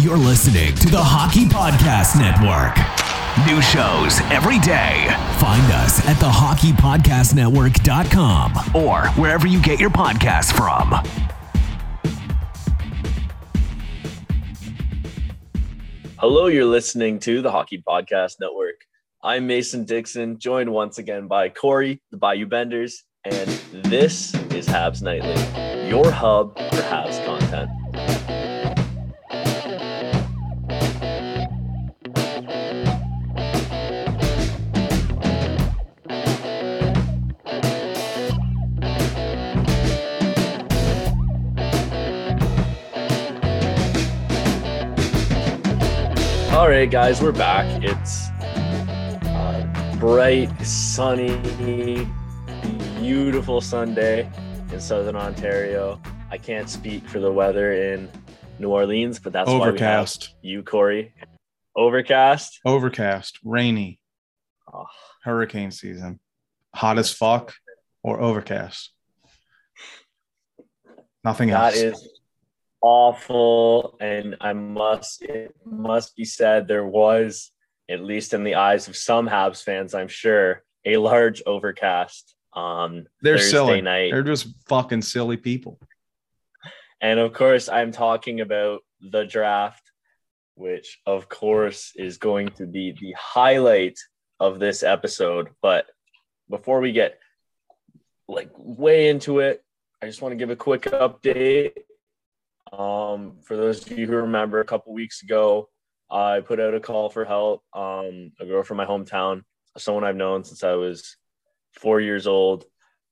You're listening to the Hockey Podcast Network. New shows every day. Find us at thehockeypodcastnetwork.com or wherever you get your podcasts from. Hello, you're listening to the Hockey Podcast Network. I'm Mason Dixon, joined once again by Corey, the Bayou Benders, and this is Habs Nightly, your hub for Habs All right, guys, we're back. It's uh, bright, sunny, beautiful Sunday in Southern Ontario. I can't speak for the weather in New Orleans, but that's Overcast. why we have you, Corey. Overcast. Overcast, rainy, Oh, hurricane season, hot as fuck, or overcast. Nothing that else. is awful, and I must it must be said there was, at least in the eyes of some Habs fans, I'm sure, a large overcast on They're Thursday silly. night. They're just fucking silly people. And of course, I'm talking about the draft, which of course is going to be the highlight of this episode. But before we get like way into it, I just want to give a quick update. Um, for those of you who remember, a couple weeks ago, I put out a call for help. Um, a girl from my hometown, someone I've known since I was four years old,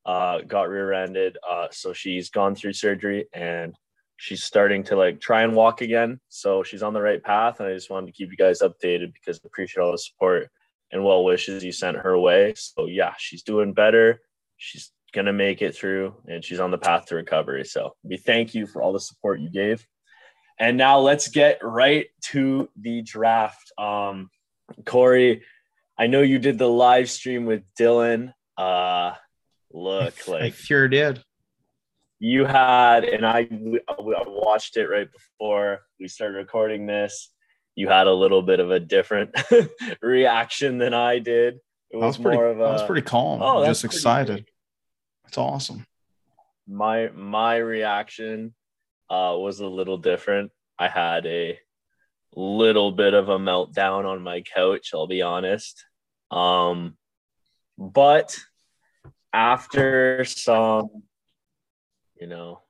uh, got rear-ended. Uh, so she's gone through surgery and she's starting to like try and walk again. So she's on the right path. And I just wanted to keep you guys updated because I appreciate all the support and well wishes you sent her way. So yeah, she's doing better. She's gonna make it through and she's on the path to recovery. So we thank you for all the support you gave. And now let's get right to the draft. Um, Corey, I know you did the live stream with Dylan. Uh, look, I like sure did. you had, and I, I watched it right before we started recording this. You had a little bit of a different reaction than I did. It I was was, pretty. more of a I was pretty calm. Oh, just excited. great. It's awesome. my my reaction uh, was a little different. I had a little bit of a meltdown on my couch. I'll be honest. Um, but after some, you know,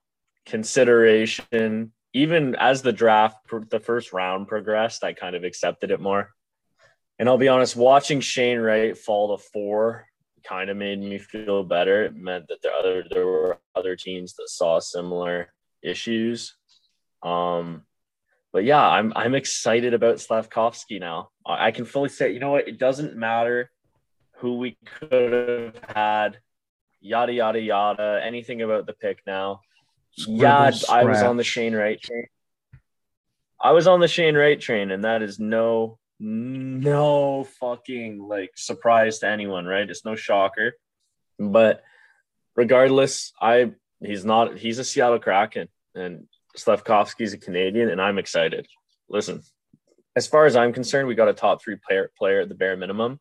consideration, even as the draft, the first round progressed, I kind of accepted it more. And I'll be honest, watching Shane Wright fall to four kind of made me feel better. It meant that there other there were other teams that saw similar issues. Um, but yeah, I'm I'm excited about Slavkovsky now. I can fully say, you know what? It doesn't matter who we could have had, yada yada yada. Anything about the pick now? yeah, I was on the Shane Wright train. I was on the Shane Wright train, and that is no no fucking like surprise to anyone, right? It's no shocker. But regardless, I he's not he's a Seattle Kraken and Slavkovsky's a Canadian, and I'm excited. Listen, as far as I'm concerned, we got a top three player player at the bare minimum.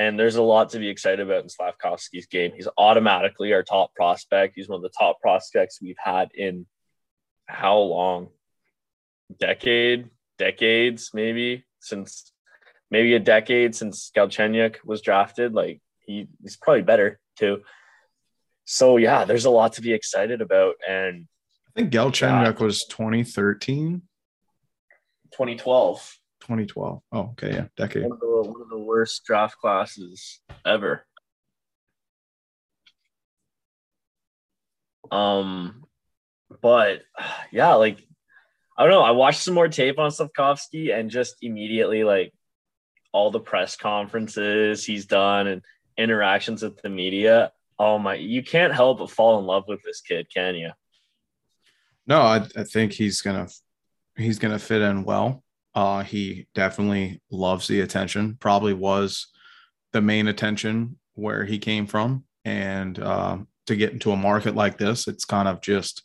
And there's a lot to be excited about in Slavkovsky's game. He's automatically our top prospect. He's one of the top prospects we've had in how long? Decade, decades, maybe since maybe a decade since Galchenyuk was drafted. Like he, he's probably better too. So yeah, there's a lot to be excited about. And I think Galchenyuk was 2013, 2012, 2012. Oh, okay, yeah, decade. one of the, one of the worst draft classes ever. Um, but yeah, like I don't know. I watched some more tape on Slavkovsky and just immediately like all the press conferences he's done and interactions with the media. Oh my, you can't help but fall in love with this kid, can you? No, I, I think he's gonna he's gonna fit in well. Uh, he definitely loves the attention. Probably was the main attention where he came from, and uh, to get into a market like this, it's kind of just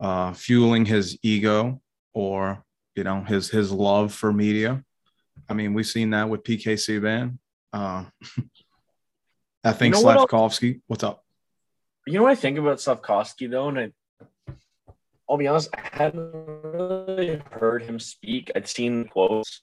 uh, fueling his ego or you know, his his love for media. I mean, we've seen that with PK Subban. Uh, I think You know what Slavkovsky. What's up? You know what I think about Slavkovsky though, and I, I'll be honest, I hadn't really heard him speak. I'd seen quotes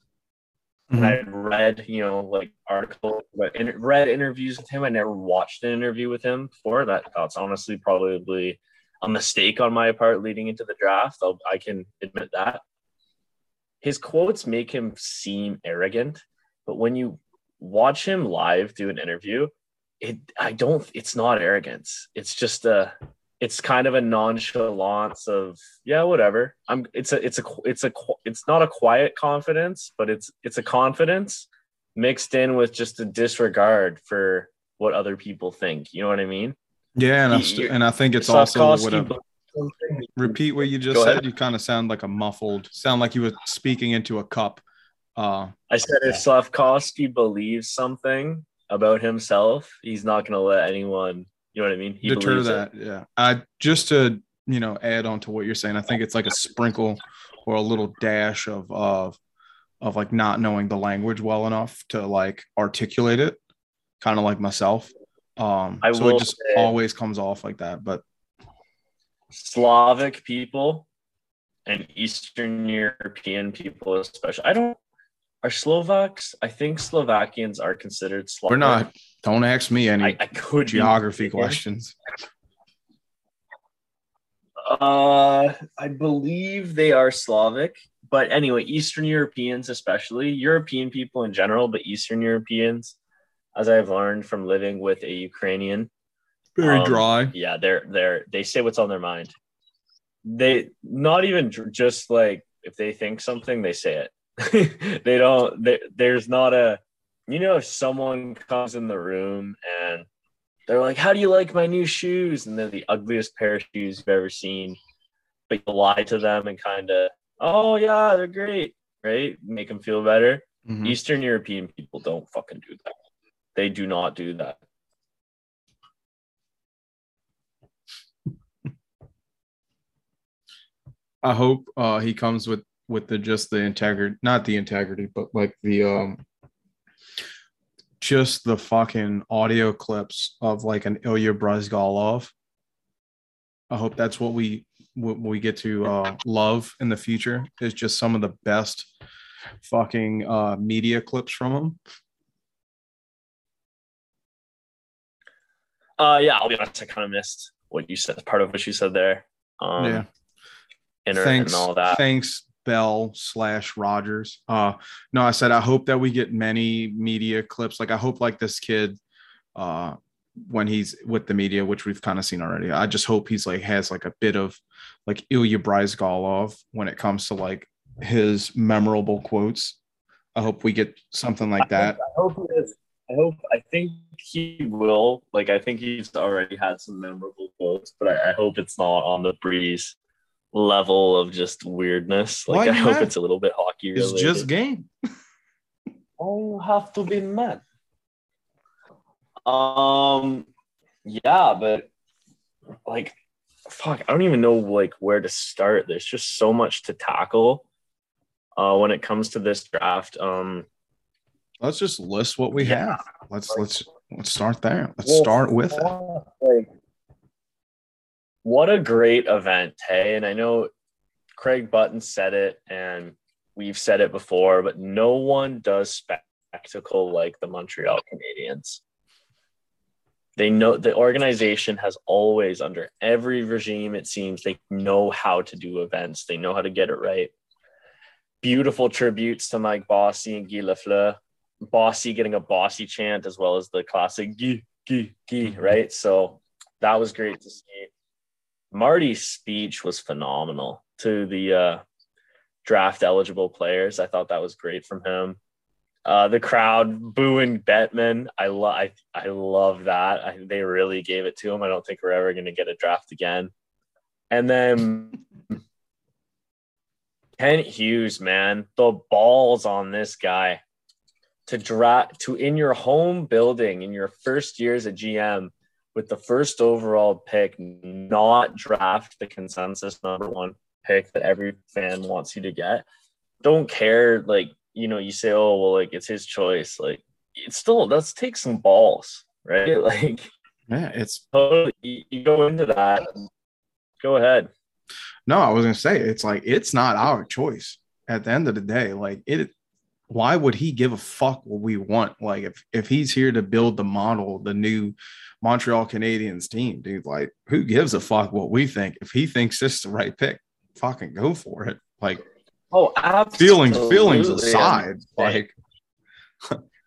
and I'd read, you know, like articles, but in, read interviews with him. I never watched an interview with him before. That that's honestly probably a mistake on my part leading into the draft. I'll, I can admit that. His quotes make him seem arrogant, but when you watch him live do an interview, it I don't. It's not arrogance. It's just a. It's kind of a nonchalance of yeah, whatever. I'm. It's a. It's a. It's a. It's not a quiet confidence, but it's. It's a confidence mixed in with just a disregard for what other people think. You know what I mean? Yeah, and I, You- and I think it's also what a, repeat what you just said. You kind of sound like a muffled, sound like you were speaking into a cup. Uh, I said if Slavkovsky believes something about himself, he's not going to let anyone. You know what I mean? He deter believes it. Yeah. I just to you know add on to what you're saying. I think it's like a sprinkle or a little dash of of of like not knowing the language well enough to like articulate it, kind of like myself. Um, I so it just always comes off like that. But Slavic people and Eastern European people, especially. I don't. Are Slovaks? I think Slovakians are considered Slavic. we're not. Don't ask me any I, I could geography questions. Uh, I believe they are Slavic, but anyway, Eastern Europeans, especially European people in general, but Eastern Europeans, as I've learned from living with a Ukrainian, Very Um, dry. yeah, they're they're they say what's on their mind. They not even dr- just like if they think something, they say it. they don't. They, there's not a, you know, if someone comes in the room and they're like, "How do you like my new shoes?" and they're the ugliest pair of shoes you've ever seen, but you lie to them and kind of, "Oh yeah, they're great," right? Make them feel better. Mhm. Eastern European people don't fucking do that. They do not do that. I hope uh, he comes with with the just the integrity, not the integrity, but like the um, just the fucking audio clips of like an Ilya Bryzgalov. I hope that's what we what we get to uh, love in the future is just some of the best fucking uh, media clips from him. Uh, yeah, I'll be honest. I kind of missed what you said. Part of what you said there. Um, yeah. Thanks, and all that. thanks, Bell slash Rogers. Uh, no, I said I hope that we get many media clips. Like I hope like this kid, uh, when he's with the media, which we've kind of seen already. I just hope he's like has like a bit of like Ilya Bryzgalov when it comes to like his memorable quotes. I hope we get something like that. I hope he is. I hope. I think he will. Like, I think he's already had some memorable quotes, but I, I hope it's not on the breeze level of just weirdness. Like, Why I hope mad? it's a little bit hockey It's just game. All have to be mad. Um, yeah, but like, fuck, I don't even know like where to start. There's just so much to tackle. Uh, when it comes to this draft, um, Let's just list what we Yeah. have. Let's let's let's start there. Let's Well, start with it. like, what a great event, hey! And I know Craig Button said it, and we've said it before, but no one does spectacle like the Montreal Canadiens. They know the organization has always, under every regime, it seems, they know how to do events. They know how to get it right. Beautiful tributes to Mike Bossy and Guy Lafleur. Bossy getting a Bossy chant as well as the classic gee Guy, Guy, Mhm. right? So that was great to see. Marty's speech was phenomenal to the uh, draft eligible players. I thought that was great from him. Uh, the crowd booing Bettman. I love. I, I love that. I, they really gave it to him. I don't think we're ever going to get a draft again. And then Kent Hughes, man, the balls on this guy to draft to in your home building in your first year as a GM with the first overall pick, not draft the consensus number one pick that every fan wants you to get. don't care. Like, you know, you say, oh, well, like it's his choice. Like, it's still, let's take some balls, right? Like, Yeah, it's totally, you, you go into that. Go ahead. no, I was gonna say it's like it's not our choice at the end of the day. Like it why would he give a fuck what we want? Like if if he's here to build the model, the new Montreal Canadiens team, dude, like who gives a fuck what we think? If he thinks this is the right pick, fucking go for it. Like Oh, feelings, absolutely. feelings aside, Yeah. like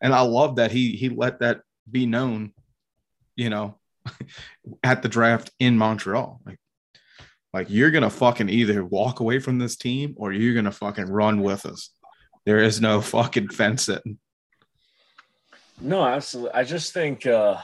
and I love that he he let that be known, you know, at the draft in Montreal. Like like you're gonna fucking either walk away from this team or you're gonna fucking run with us. There is no fucking fence sitting. No, absolutely. I just think, uh,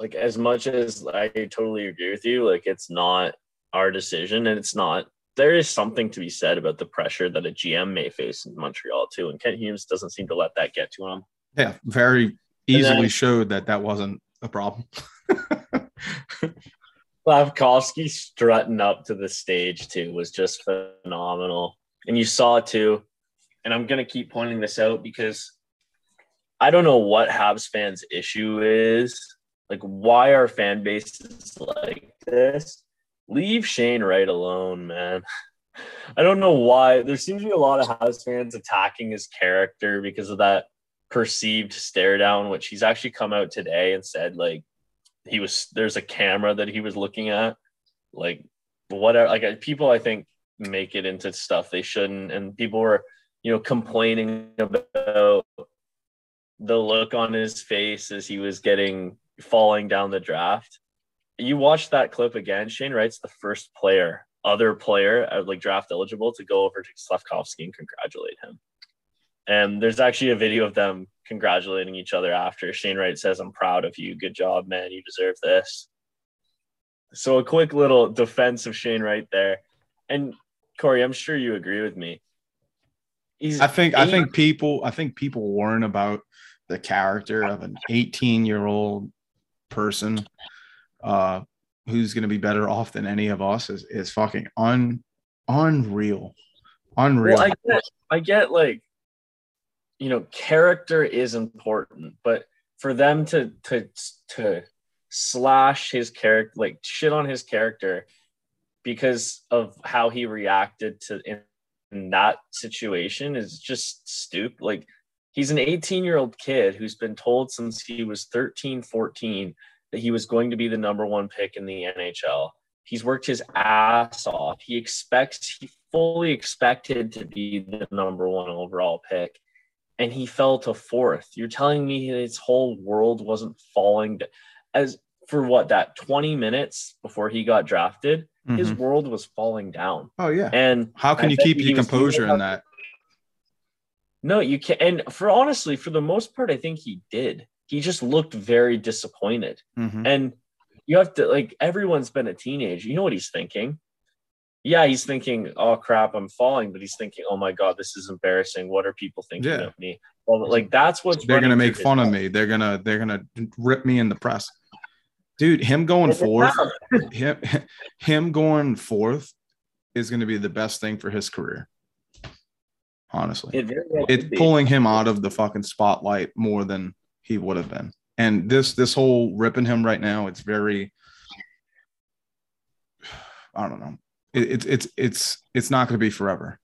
like, as much as I totally agree with you, like, it's not our decision, and it's not. There is something to be said about the pressure that a GM may face in Montreal too, and Kent Hughes doesn't seem to let that get to him. Yeah, very easily then- showed that that wasn't a problem. Slavkovsky strutting up to the stage too was just phenomenal. And you saw too, and I'm gonna keep pointing this out because I don't know what Habs fans' issue is. Like, why are fan bases like this? Leave Shane Wright alone, man. I don't know why. There seems to be a lot of Habs fans attacking his character because of that perceived stare down, which he's actually come out today and said, like, he was there's a camera that he was looking at like whatever like people i think make it into stuff they shouldn't and people were you know complaining about the look on his face as he was getting falling down the draft you watch that clip again shane wright's the first player other player uh, like draft eligible to go over to slavkovsky and congratulate him and there's actually a video of them congratulating each other after. Shane Wright says, I'm proud of you. Good job, man. You deserve this. So a quick little defense of Shane Wright there. And Corey, I'm sure you agree with me. He's I think I think people I think people warn about the character of an 18 year old person uh who's going to be better off than any of us is is fucking un unreal. Unreal. Well, I get, I get like, you know, character is important, but for them to to to slash his character, like shit on his character, because of how he reacted to in, in that situation is just stupid. Like he's an 18 year old kid who's been told since he was 13, 14 that he was going to be the number one pick in the NHL. He's worked his ass off. He expects, he fully expected to be the number one overall pick, and he fell to fourth. You're telling me his whole world wasn't falling as for what that 20 minutes before he got drafted, his Mhm. world was falling down. oh yeah And how can I you keep your composure in that no, you can't. And for honestly, for the most part, I think he did. He just looked very disappointed. Mhm. And you have to like everyone's been a teenager. You know what he's thinking? Yeah, he's thinking, "Oh crap, I'm falling," but he's thinking, "Oh my god, this is embarrassing. What are people thinking Yeah. of me?" Well, like that's what's they're gonna make fun his of me they're gonna they're gonna rip me in the press dude him going fourth him, him going fourth is going to be the best thing for his career. Honestly. It well it's pulling him out of the fucking spotlight more than he would have been. And this this whole ripping him right now it's very i don't know. It, it's it's it's it's not going to be forever.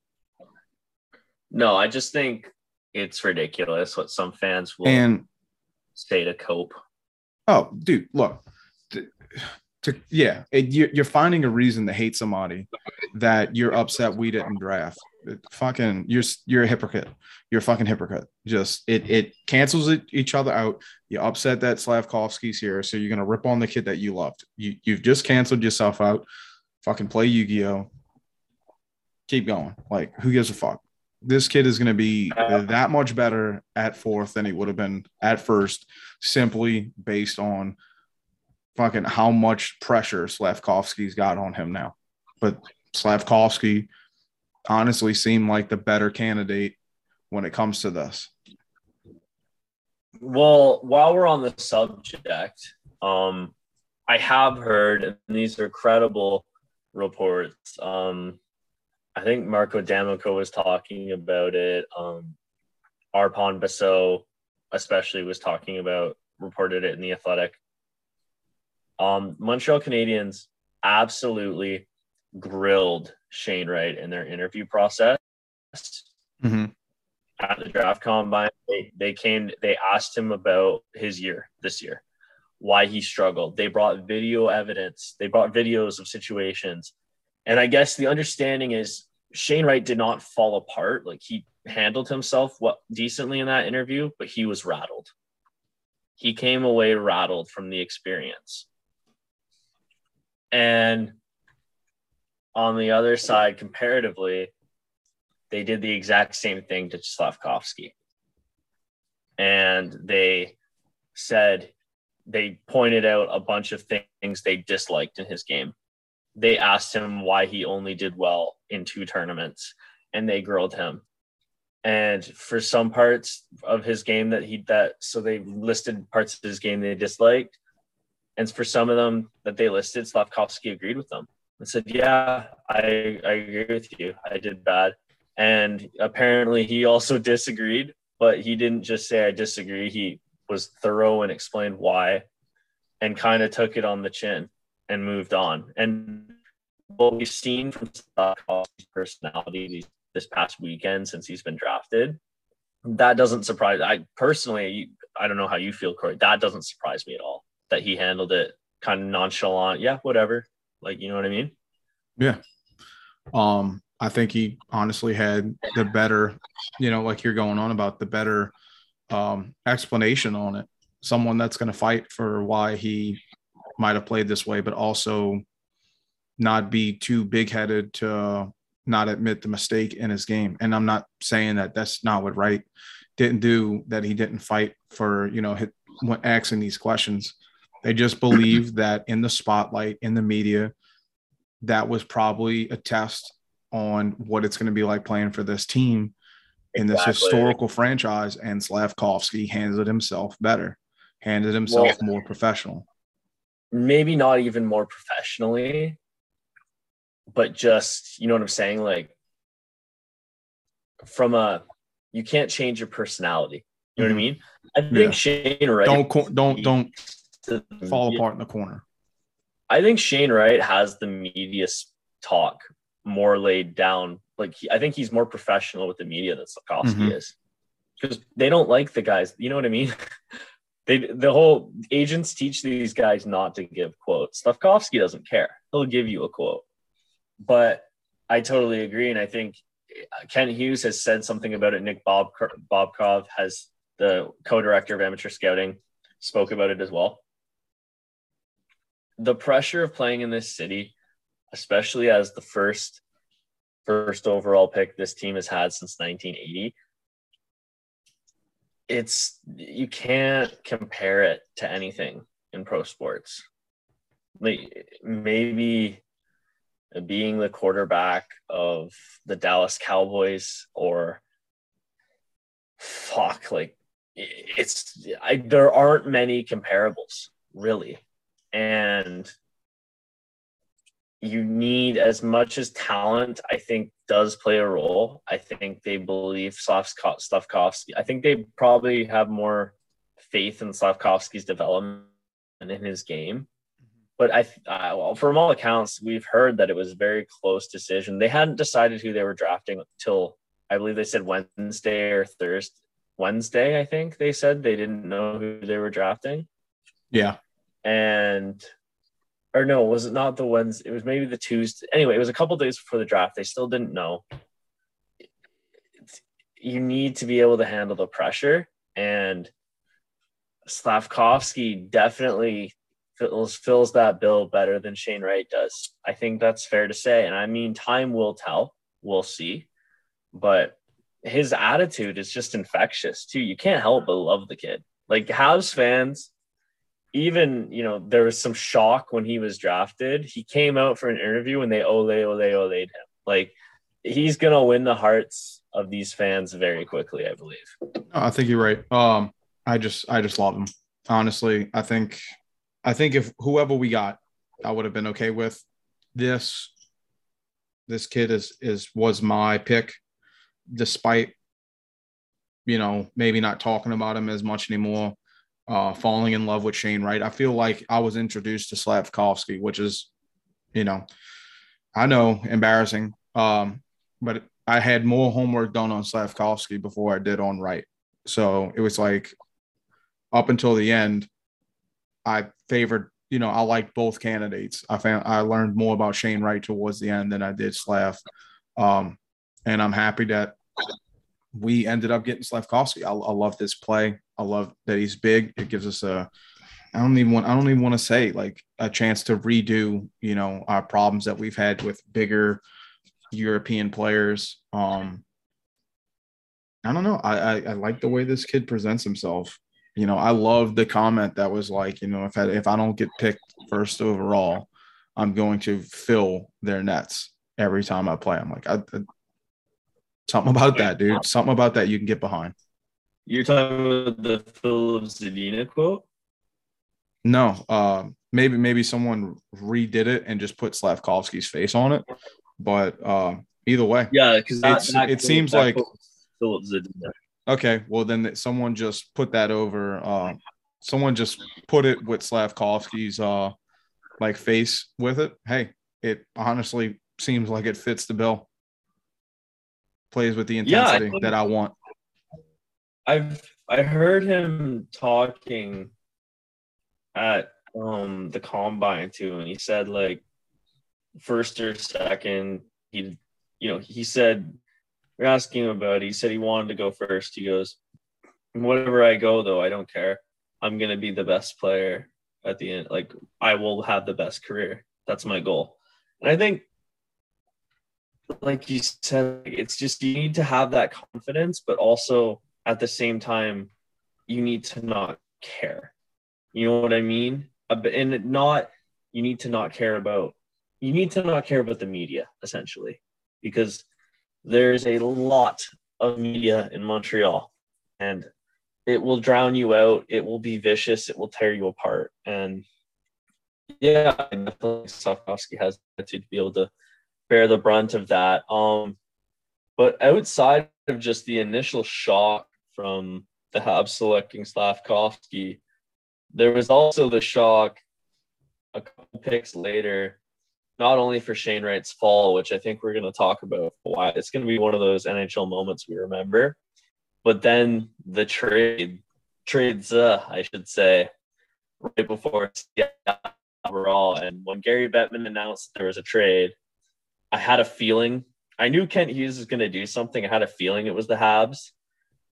No, I just think it's ridiculous what some fans will and say to cope. Oh, dude, look. To, to yeah, it, you're, finding a reason to hate somebody that you're upset we didn't draft. It fucking, you're you're a hypocrite. You're a fucking hypocrite. Just it it cancels it, each other out. You're upset that Slavkovsky's here, so you're gonna rip on the kid that you loved. You you've just canceled yourself out. Fucking play Yu-Gi-Oh. Keep going. Like, who gives a fuck? This kid is gonna be that much better at fourth than he would have been at first simply based on fucking how much pressure Slavkovsky's got on him now. But Slavkovsky honestly seemed like the better candidate when it comes to this. Well, while we're on the subject, um, I have heard, and these are credible reports, um, I think Marco D'Amico was talking about it. Um, Arpon Basu, especially, was talking about reported it in the Athletic. Um, Montreal Canadiens absolutely grilled Shane Wright in their interview process. Mm-hmm. At the draft combine, they, they came, they asked him about his year this year, why he struggled. They brought video evidence, they brought videos of situations. And I guess the understanding is Shane Wright did not fall apart. Like he handled himself what decently in that interview, but he was rattled. He came away rattled from the experience. And on the other side, comparatively, they did the exact same thing to Slavkovsky. And they said they pointed out a bunch of things they disliked in his game. They asked him why he only did well in two tournaments and they grilled him. And for some parts of his game that he that so they listed parts of his game they disliked. And for some of them that they listed, Slavkovsky agreed with them and said, Yeah, I, I agree with you. I did bad. And apparently he also disagreed, but he didn't just say I disagree. He was thorough and explained why and kind of took it on the chin and moved on. And what we've seen from Slavkovsky's personality this past weekend since he's been drafted, that doesn't surprise I personally I don't know how you feel, Corey. That doesn't surprise me at all that he handled it kind of nonchalant. Yeah, whatever. Like, you know what I mean? Yeah. Um, I think he honestly had the better, you know, like you're going on about the better um, explanation on it. Someone that's going to fight for why he might have played this way, but also not be too big headed to not admit the mistake in his game. And I'm not saying that that's not what Wright didn't do, that he didn't fight for, you know, hit, asking these questions. They just believe that in the spotlight, in the media, that was probably a test on what it's going to be like playing for this team in this historical franchise. And Slavkovsky handled himself better, handled himself well, more professional. Maybe not even more professionally, but just, you know what I'm saying? Like, from a, you can't change your personality. You know mm-hmm. what I mean? I think yeah. Shane Wright. Don't don't don't fall apart in the corner. I think Shane Wright has the media talk more laid down. Like he, I think he's more professional with the media than Slavkovsky mm-hmm. is, because they don't like the guys. You know what I mean? they the whole agents teach these guys not to give quotes. Slavkovsky doesn't care; he'll give you a quote. But I totally agree, and I think Kent Hughes has said something about it. Nick Bob Bobrov has the co-director of amateur scouting spoke about it as well the pressure of playing in this city, especially as the first first overall pick this team has had since 1980 it's you can't compare it to anything in pro sports. Like maybe being the quarterback of the Dallas Cowboys or fuck like it's I, there aren't many comparables really and you need as much as talent i think does play a role i think they believe slavkovsky i think they probably have more faith in slavkovsky's development in his game but I, uh, well, from all accounts, we've heard that it was a very close decision. They hadn't decided who they were drafting until I believe they said Wednesday or Thursday. Wednesday, I think they said they didn't know who they were drafting. Yeah and or no, was it not the Wednesday? It was maybe the Tuesday. Anyway, it was a couple days before the draft. They still didn't know. You need to be able to handle the pressure, and Slavkovsky definitely fills fills that bill better than Shane Wright does. I think that's fair to say, and I mean, time will tell. We'll see, but his attitude is just infectious too. You can't help but love the kid. Like Habs fans even you know there was some shock when he was drafted. He came out for an interview and they ole ole ole him. Like he's gonna win the hearts of these fans very quickly, I believe. I think you're right. Um, I just I just love him. Honestly, I think I think if whoever we got, I would have been okay with this. This kid is is was my pick, despite you know maybe not talking about him as much anymore. Uh, falling in love with Shane Wright. I feel like I was introduced to Slavkovsky, which is, you know, I know embarrassing. Um, but I had more homework done on Slavkovsky before I did on Wright. So it was like up until the end, I favored, you know, I liked both candidates. I found I learned more about Shane Wright towards the end than I did Slav. Um, and I'm happy that we ended up getting Slavkovsky. I, I love this play. I love that he's big. It gives us a I don't even want I don't even want to say like a chance to redo, you know, our problems that we've had with bigger European players. Um I don't know. I, I, I like the way this kid presents himself. You know, I love the comment that was like, you know, if I, if I don't get picked first overall, I'm going to fill their nets every time I play. I'm like, I, I, something about that, dude. Something about that you can get behind. You're talking about the Filip Zadina quote? No, uh, maybe maybe someone redid it and just put Slavkovsky's face on it. But uh, either way, yeah, because it seems like Filip Zadina. Okay, well then someone just put that over. Uh, someone just put it with Slavkovsky's uh, like face with it. Hey, it honestly seems like it fits the bill. Plays with the intensity yeah, I that I want. I've I heard him talking at um the combine too, and he said like first or second, he you know he said we're asking him about it. He said he wanted to go first. He goes, whatever I go though, I don't care. I'm gonna be the best player at the end. Like I will have the best career. That's my goal. And I think like you said, it's just you need to have that confidence, but also at the same time, you need to not care. You know what I mean? And not you need to not care about you need to not care about the media essentially because there's a lot of media in Montreal and it will drown you out. It will be vicious. It will tear you apart. And yeah, I definitely Slavkovsky has to be able to bear the brunt of that. Um, but outside of just the initial shock from the Habs selecting Slavkovsky, there was also the shock a couple picks later not only for Shane Wright's fall, which I think we're going to talk about while. It's going to be one of those NHL moments we remember. But then the trade, trades, uh, I should say, right before overall. And when Gary Bettman announced there was a trade, I had a feeling. I knew Kent Hughes was going to do something. I had a feeling it was the Habs.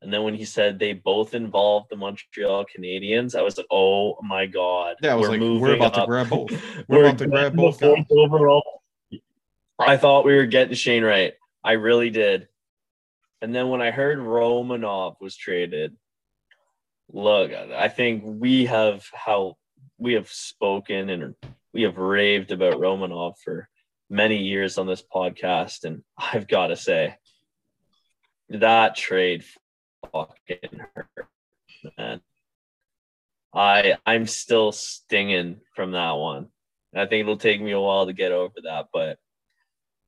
And then when he said they both involved the Montreal Canadiens, I was like, "Oh my god!" Yeah, I was we're like, "We're about up. to grab both. We're, we're about to grab both." Overall, I thought we were getting Shane Wright. I really did. And then when I heard Romanov was traded, look, I think we have how we have spoken and we have raved about Romanov for many years on this podcast, and I've got to say that trade fucking hurt, man. I I'm still stinging from that one. I think it'll take me a while to get over that, but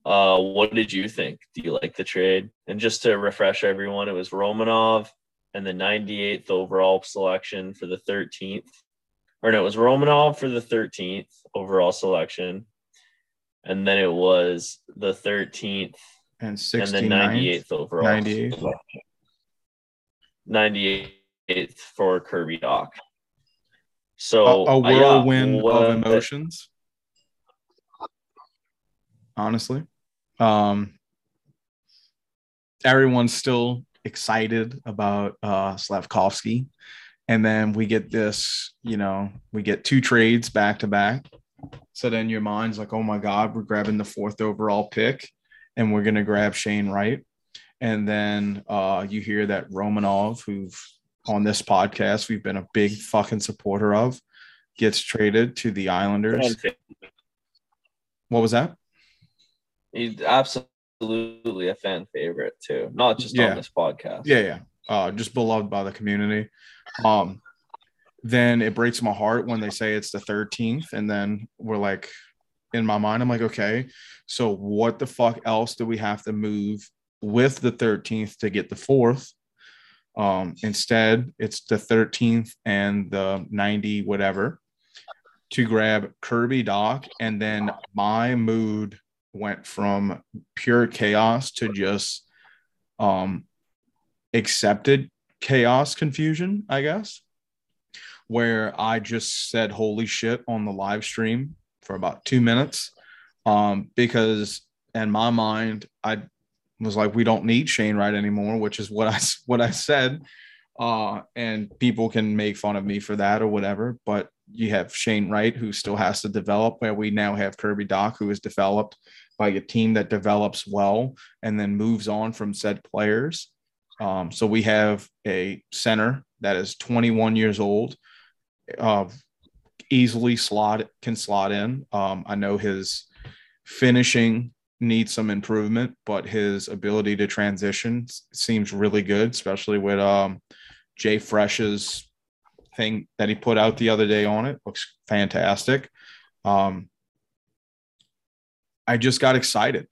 uh, what did you think? Do you like the trade? And just to refresh everyone, it was Romanov and the 98th overall selection for the 13th. Or no, it was Romanov for the 13th overall selection. And then it was the 13th and, and the 98th overall. 98th. 98th for Kirby Dach. So a, a whirlwind uh, of emotions. Honestly, um, everyone's still excited about uh, Slavkovsky, and then we get this. You know, we get two trades back to back. So then your mind's like, oh my God, we're grabbing the fourth overall pick, and we're gonna grab Shane Wright and then uh, you hear that Romanov, who on this podcast we've been a big fucking supporter of, gets traded to the Islanders. What was that? He's absolutely a fan favorite too, not just yeah. on this podcast. Yeah, yeah, uh, just beloved by the community. Um, then it breaks my heart when they say it's the 13th, and then we're like, in my mind. I'm like, okay, so what the fuck else do we have to move with the 13th to get the fourth? Um, instead, it's the 13th and the 90 whatever to grab Kirby Dach. And then my mood went from pure chaos to just um, accepted chaos confusion, I guess, where I just said, holy shit, on the live stream for about two minutes. Um, because in my mind, I was like, we don't need Shane Wright anymore, which is what I what I said. Uh, and people can make fun of me for that or whatever, but you have Shane Wright who still has to develop. Where we now have Kirby Dach who is developed by a team that develops well and then moves on from said players. Um, so we have a center that is 21 years old, uh, easily slot can slot in. Um, I know his finishing needs some improvement, but his ability to transition seems really good, especially with um, Jay Fresh's thing that he put out the other day on it. Looks fantastic. Um, I just got excited.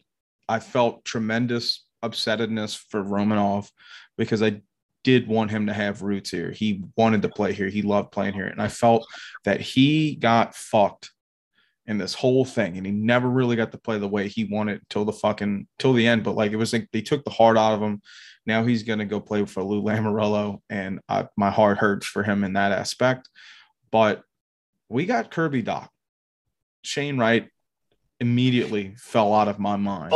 I felt tremendous upsetness for Romanov because I did want him to have roots here. He wanted to play here. He loved playing here. And I felt that he got fucked in this whole thing and he never really got to play the way he wanted till the fucking till the end. But like it was like they took the heart out of him. Now he's gonna go play for Lou Lamoriello, and I, my heart hurts for him in that aspect. But we got Kirby Dach. Shane Wright immediately fell out of my mind.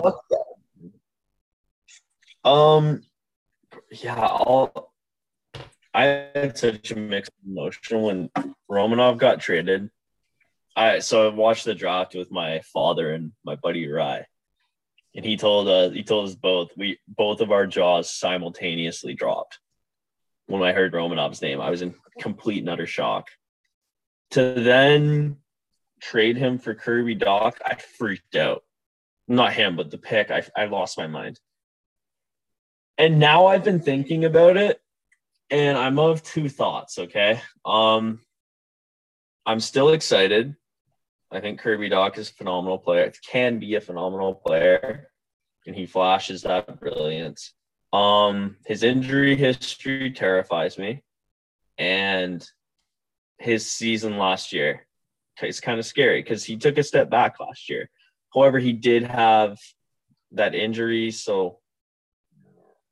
Um, yeah, all I had such a mixed emotion when Romanov got traded. I so I watched the draft with my father and my buddy Rye, and he told us he told us both we both of our jaws simultaneously dropped when I heard Romanov's name. I was in complete and utter shock. To then trade him for Kirby Dach, I freaked out. Not him, but the pick. I I lost my mind. And now I've been thinking about it, and I'm of two thoughts. Okay, um, I'm still excited I think Kirby Dach is a phenomenal player. Can be a phenomenal player, and he flashes that brilliance. Um, his injury history terrifies me, and his season last year it's kind of scary because he took a step back last year. However, he did have that injury, so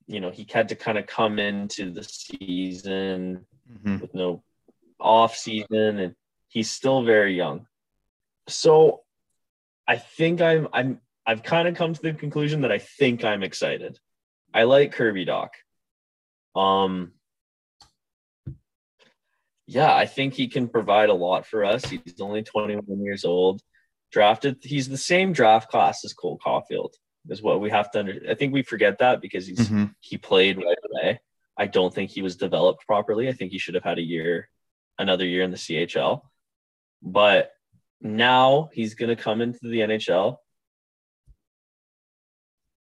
you know he had to kind of come into the season mm-hmm. with no off season, and he's still very young. So I think I'm I'm I've kind of come to the conclusion that I think I'm excited. I like Kirby Dach. Um yeah, I think he can provide a lot for us. He's only 21 years old. Drafted, he's the same draft class as Cole Caufield, is what we have to under. I think we forget that because he's mm-hmm. he played right away. I don't think he was developed properly. I think he should have had a year, another year in the CHL. But now he's going to come into the NHL.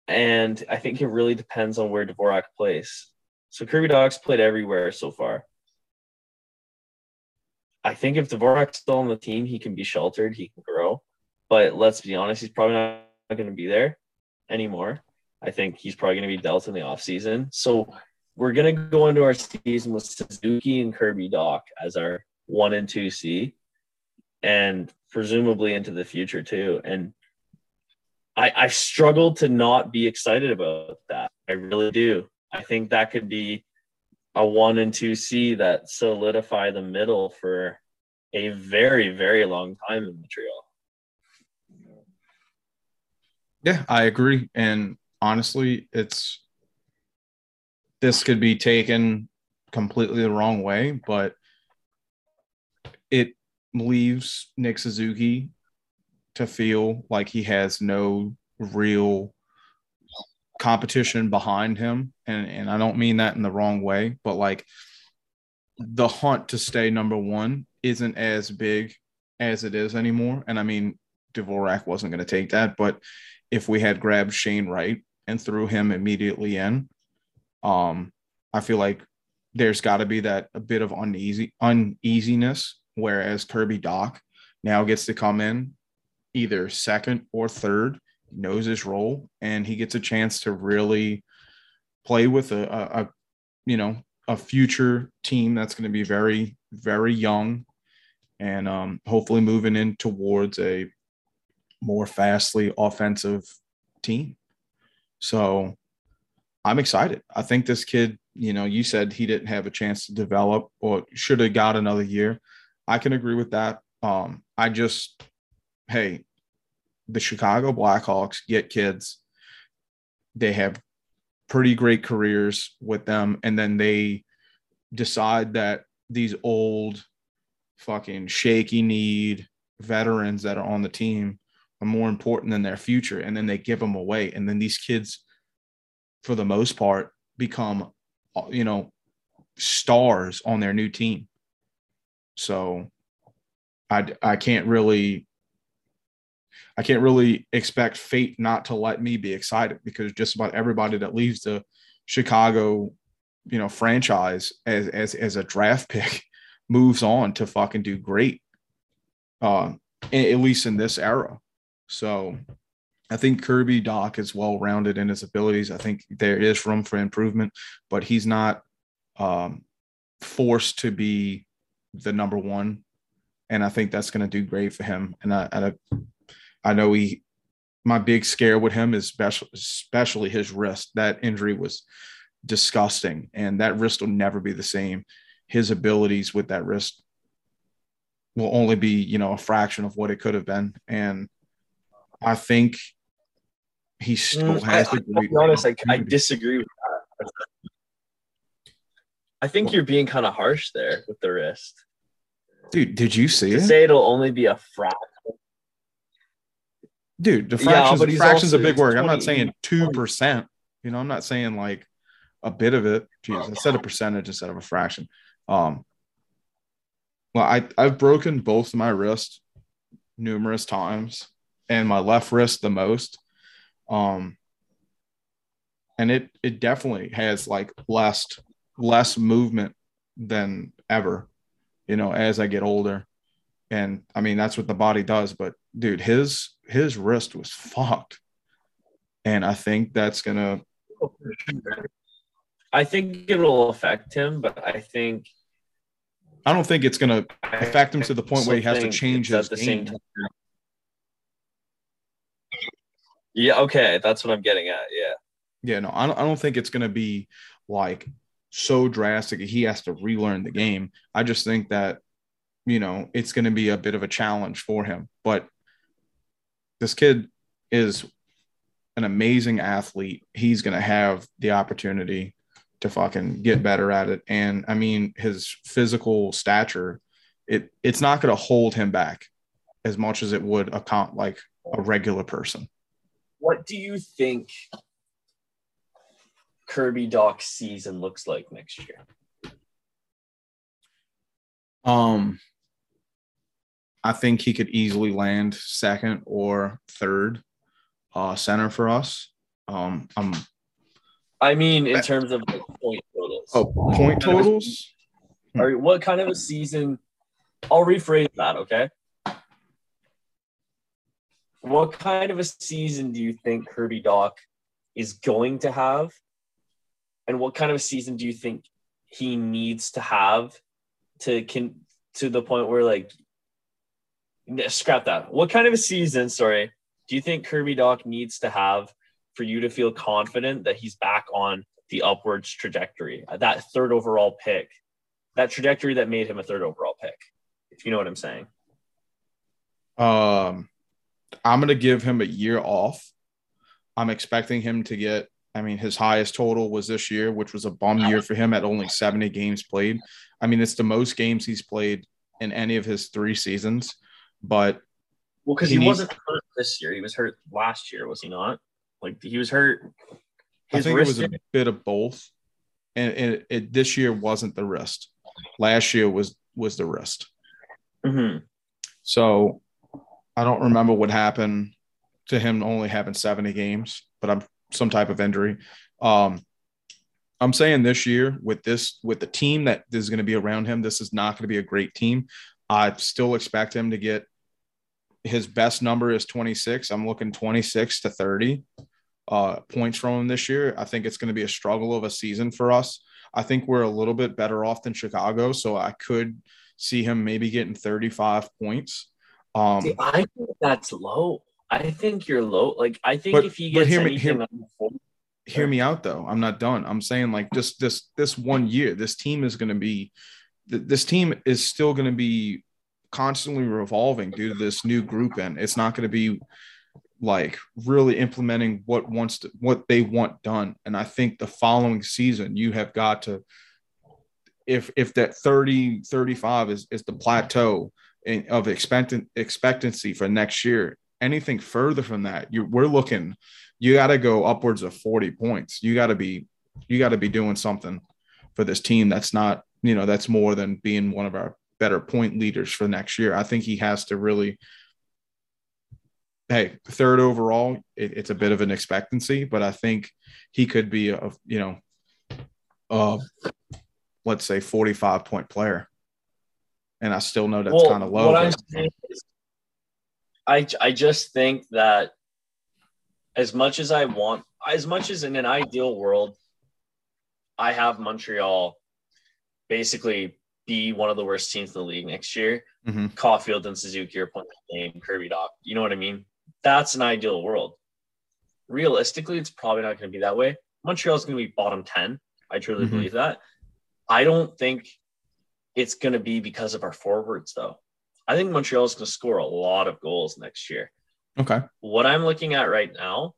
And I think it really depends on where Dvorak plays. So Kirby Dach's played everywhere so far. I think if Dvorak's still on the team, he can be sheltered, he can grow. But let's be honest, he's probably not going to be there anymore. I think he's probably going to be dealt in the offseason. So we're going to go into our season with Suzuki and Kirby Dach as our one and two C and presumably into the future too. And I, I struggle to not be excited about that. I really do. I think that could be a one and two C that solidify the middle for a very, very long time in Montreal. Yeah, I agree. And honestly, it's this could be taken completely the wrong way, but it leaves Nick Suzuki to feel like he has no real competition behind him. And, and I don't mean that in the wrong way, but like the hunt to stay number one isn't as big as it is anymore. And I mean, Dvorak wasn't going to take that, but if we had grabbed Shane Wright and threw him immediately in, um, I feel like there's got to be that a bit of uneasy uneasiness Whereas Kirby Dach now gets to come in either second or third, knows his role, and he gets a chance to really play with a, a, a you know a future team that's going to be very very young and um, hopefully moving in towards a more fastly offensive team. So I'm excited. I think this kid, you know, you said he didn't have a chance to develop or should have got another year. I can agree with that. Um, I just, hey, the Chicago Blackhawks get kids. They have pretty great careers with them. And then they decide that these old, fucking shaky need veterans that are on the team are more important than their future. And then they give them away. And then these kids, for the most part, become, you know, stars on their new team. So I, I can't really I can't really expect fate not to let me be excited because just about everybody that leaves the Chicago, you know, franchise as as as a draft pick moves on to fucking do great. Uh, at least in this era. So I think Kirby Dach is well rounded in his abilities. I think there is room for improvement, but he's not um, forced to be the number one. And I think that's going to do great for him. And I, and I, I know he, my big scare with him is special, especially his wrist. That injury was disgusting, and that wrist will never be the same. His abilities with that wrist will only be, you know, a fraction of what it could have been. And I think he still mm, has I, to be honest, I, I disagree with that. I think you're being kind of harsh there with the wrist. Dude, did you see to it? Say it'll only be a fraction. Dude, the fractions, yeah, fraction's also, a big word. I'm not saying two percent. You know, I'm not saying like a bit of it. Jeez, I said a percentage instead of a fraction. Um, well, I I've broken both my wrists numerous times, and my left wrist the most. Um, and it it definitely has like less less movement than ever, you know, as I get older. And I mean that's what the body does. But dude, his his wrist was fucked, and I think that's gonna. I think it'll affect him, but I think I don't think it's going to affect him to the point where he has to change his the game. Yeah, okay, that's what I'm getting at. Yeah. Yeah, no, I don't, I don't think it's going to be like so drastic. He has to relearn the game. I just think that, you know, it's going to be a bit of a challenge for him. But this kid is an amazing athlete. He's going to have the opportunity to fucking get better at it. And I mean, his physical stature, it it's not going to hold him back as much as it would a comp like a regular person what do you think Kirby Dach's season looks like next year? Um, I think he could easily land second or third uh, center for us. Um, I'm. I mean, in terms of like point totals. Oh, point totals. Or what kind of a season? I'll rephrase that. Okay. What kind of a season do you think Kirby Dach is going to have? And what kind of a season do you think he needs to have to can to the point where like scrap that. What kind of a season, sorry, do you think Kirby Dach needs to have for you to feel confident that he's back on the upwards trajectory? That third overall pick, that trajectory that made him a third overall pick, if you know what I'm saying. Um I'm going to give him a year off. I'm expecting him to get, I mean, his highest total was this year, which was a bum year for him at only 70 games played. I mean, it's the most games he's played in any of his three seasons, but. Well, because he, he, wasn't hurt this year. He was hurt last year, was he not? Like he was hurt. I think it was a bit of both. And, and it, this year wasn't the wrist. Last year was was the wrist. Mm-hmm. So I don't remember what happened to him only having 70 games, but I'm some type of injury. Um, I'm saying this year with this with the team that is going to be around him, this is not going to be a great team. I still expect him to get his best number is 26. I'm looking 26 to 30 uh, points from him this year. I think it's going to be a struggle of a season for us. I think we're a little bit better off than Chicago, so I could see him maybe getting 35 points. Um, See, I think that's low. I think you're low. Like I think But- if he gets hear me- anything hear- under hear me out though. I'm not done. I'm saying like just this this one year, this team is going to be th- this team is still going to be constantly revolving due to this new group and it's not going to be like really implementing what wants to what they want done and i think the following season you have got to if if that 30 35 is is the plateau in, of expectant expectancy for next year. Anything further from that you we're looking you got to go upwards of 40 points. You got to be you got to be doing something for this team that's not you know that's more than being one of our better point leaders for next year. I think he has to really hey third overall it, it's a bit of an expectancy but i think he could be a you know uh let's say 45 point player and i still know that's Well, kind of low What I'm saying is, I I just think that as much as I want, as much as in an ideal world, I have Montreal basically be one of the worst teams in the league next year. Mhm. Caufield and Suzuki are playing the game, Kirby Dach. You know what I mean? That's an ideal world. Realistically, it's probably not going to be that way. Montreal's going to be bottom 10. I truly Mhm. believe that. I don't think it's going to be because of our forwards, though. I think Montreal is going to score a lot of goals next year. okay What I'm looking at right now,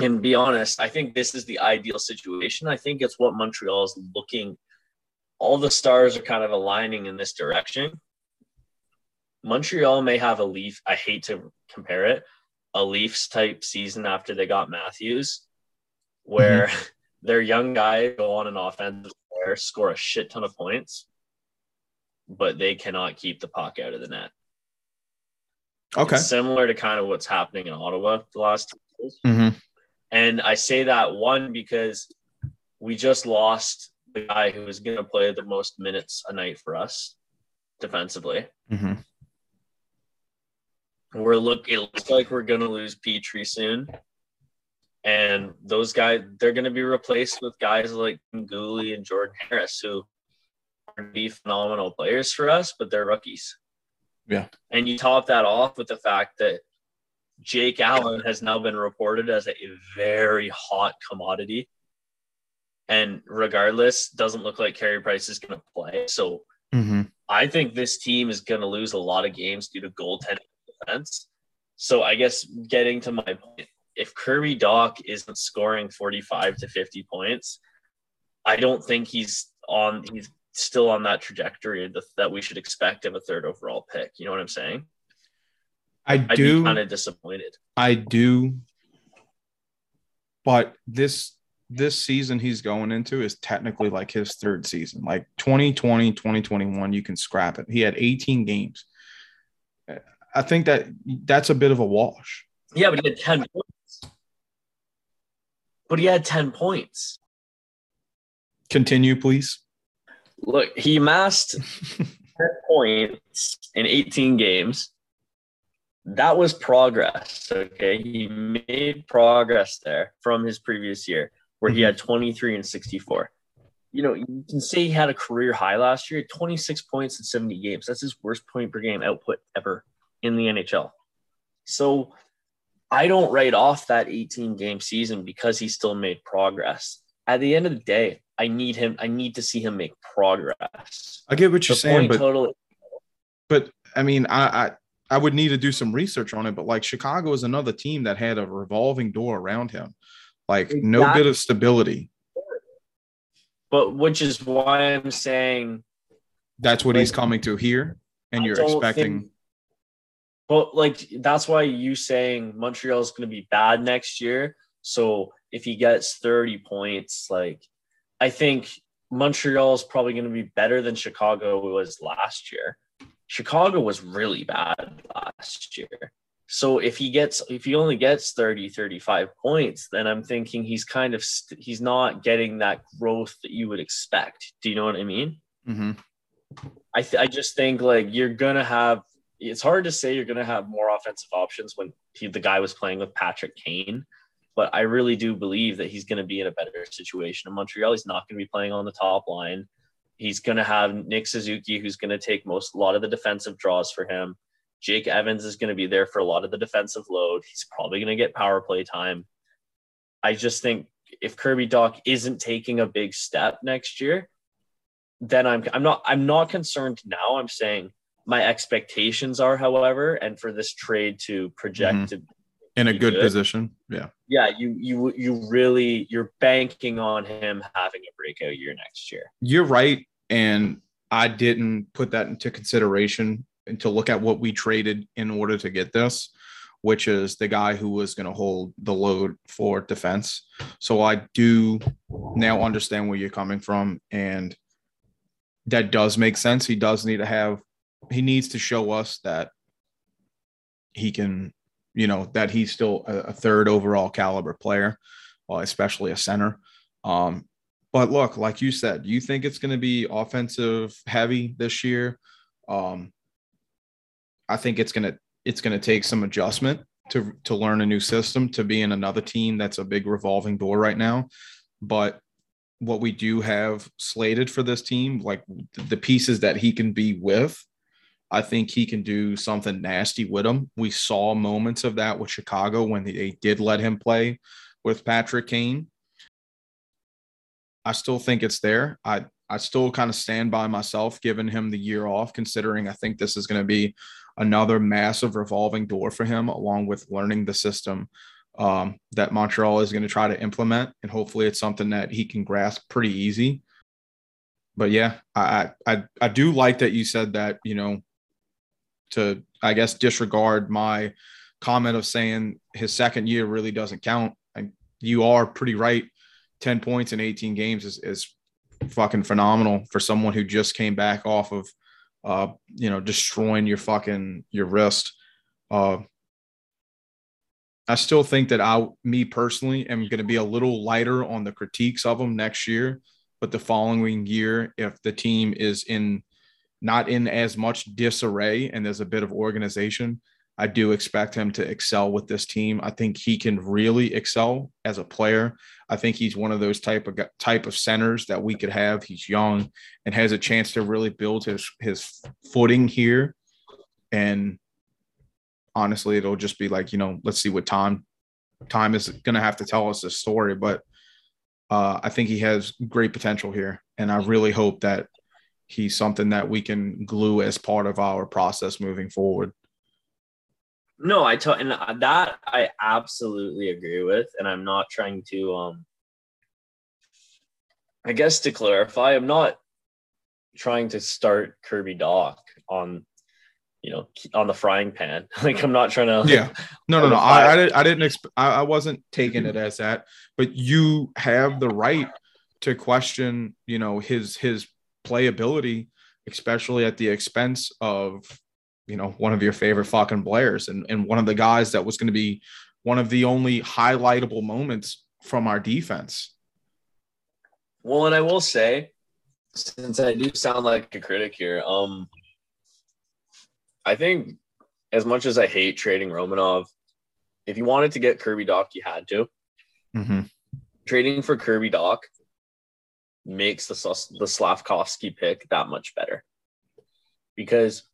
and be honest, I think this is the ideal situation. I think it's what Montreal is looking. All the stars are kind of aligning in this direction. Montreal may have a Leaf. I hate to compare it, a Leafs type season after they got Matthews, mm-hmm. where their young guy go on an offensive score a shit ton of points, but they cannot keep the puck out of the net. okay It's similar to kind of what's happening in Ottawa the last two years. hmm And I say that one because we just lost the guy who was going to play the most minutes a night for us defensively. hmm We're look. It looks like we're going to lose Petry soon, and those guys they're going to be replaced with guys like Guhle and Jordan Harris, who are be phenomenal players for us, but they're rookies. Yeah. and you top that off with the fact that Jake Allen has now been reported as a very hot commodity. And regardless, doesn't look like Carey Price is going to play. So hmm I think this team is going to lose a lot of games due to goaltending defense. So I guess getting to my point, if Kirby Dach isn't scoring 45 to 50 points, I don't think he's on he's still on that trajectory that, that we should expect of a third overall pick. You know what I'm saying? i I'd do kind of disappointed. I do, but this this season he's going into is technically like his third season. Like 2020, 2021, you can scrap it. He had 18 games. I think that that's a bit of a wash. Yeah, but he had 10 points. But he had 10 points. Continue, please. Look, he amassed 10 points in 18 games. That was progress. Okay. He made progress there from his previous year where he mm-hmm. had 23 and 64. You know, you can say he had a career high last year 26 points in 70 games. That's his worst point per game output ever in the NHL. So I don't write off that 18 game season because he still made progress. At the end of the day, I need him. I need to see him make progress. I get what you're The saying, but total but I mean, I, I I would need to do some research on it. But like Chicago is another team that had a revolving door around him, like no bit of stability. but which is why I'm saying That's what he's coming to here, and I you're expecting. think- but like that's why you saying Montreal's going to be bad next year. So if he gets 30 points, like I think Montreal's probably going to be better than Chicago was last year. Chicago was really bad last year. So if he gets if he only gets 30 35 points, then I'm thinking he's kind of st- he's not getting that growth that you would expect. Do you know what I mean? Mhm. I th- I just think like you're gonna have it's hard to say you're going to have more offensive options when he, the guy was playing with Patrick Kane. But I really do believe that he's going to be in a better situation in Montreal. He's not going to be playing on the top line. He's going to have Nick Suzuki, who's going to take most a lot of the defensive draws for him. Jake Evans is going to be there for a lot of the defensive load. He's probably going to get power play time. I just think if Kirby Dach isn't taking a big step next year, then I'm I'm not I'm not concerned now. I'm saying my expectations are, however, and for this trade to project mm-hmm. to in a good, good, position. Yeah. Yeah, you you you really you're banking on him having a breakout year next year. You're right, and I didn't put that into consideration and to look at what we traded in order to get this, which is the guy who was going to hold the load for defense. So I do now understand where you're coming from, and that does make sense. He does need to have, he needs to show us that he can, you know, that he's still a, a third overall caliber player, well, especially a center. Um, but look, like you said, you think it's going to be offensive heavy this year. Um, I think it's gonna it's gonna take some adjustment to to learn a new system to be in another team that's a big revolving door right now. But what we do have slated for this team, like the pieces that he can be with, I think he can do something nasty with them. We saw moments of that with Chicago when they did let him play with Patrick Kane. I still think it's there. I I still kind of stand by myself giving him the year off, considering I think this is going to be another massive revolving door for him, along with learning the system um, that Montreal is going to try to implement. And hopefully it's something that he can grasp pretty easy. But yeah, I, I, I do like that you said that, you know, to, I guess, disregard my comment of saying his second year really doesn't count. I, you are pretty right. 10 points in 18 games is, is fucking phenomenal for someone who just came back off of uh, you know, destroying your fucking your wrist. Uh, I still think that I, me personally, am going to be a little lighter on the critiques of them next year. But the following year, if the team is in not in as much disarray and there's a bit of organization, I do expect him to excel with this team. I think he can really excel as a player. I think he's one of those type of type of centers that we could have. He's young and has a chance to really build his his footing here. And honestly, it'll just be like you know, let's see what time time is going to have to tell us this story. But uh, I think he has great potential here, and I really hope that he's something that we can glue as part of our process moving forward. No, I tell and that I absolutely agree with, and I'm not trying to um I guess to clarify, I'm not trying to start Kirby Dach on you know on the frying pan. like I'm not trying to Yeah. No, no, no. I, I, didn't I didn't exp- I, I wasn't taking it as that, but you have the right to question, you know, his his playability, especially at the expense of you know, one of your favorite fucking players and, and one of the guys that was going to be one of the only highlightable moments from our defense. Well, and I will say, since I do sound like a critic here, um, I think as much as I hate trading Romanov, if you wanted to get Kirby Dach, you had to. Mm-hmm. Trading for Kirby Dach makes the the Slavkovsky pick that much better because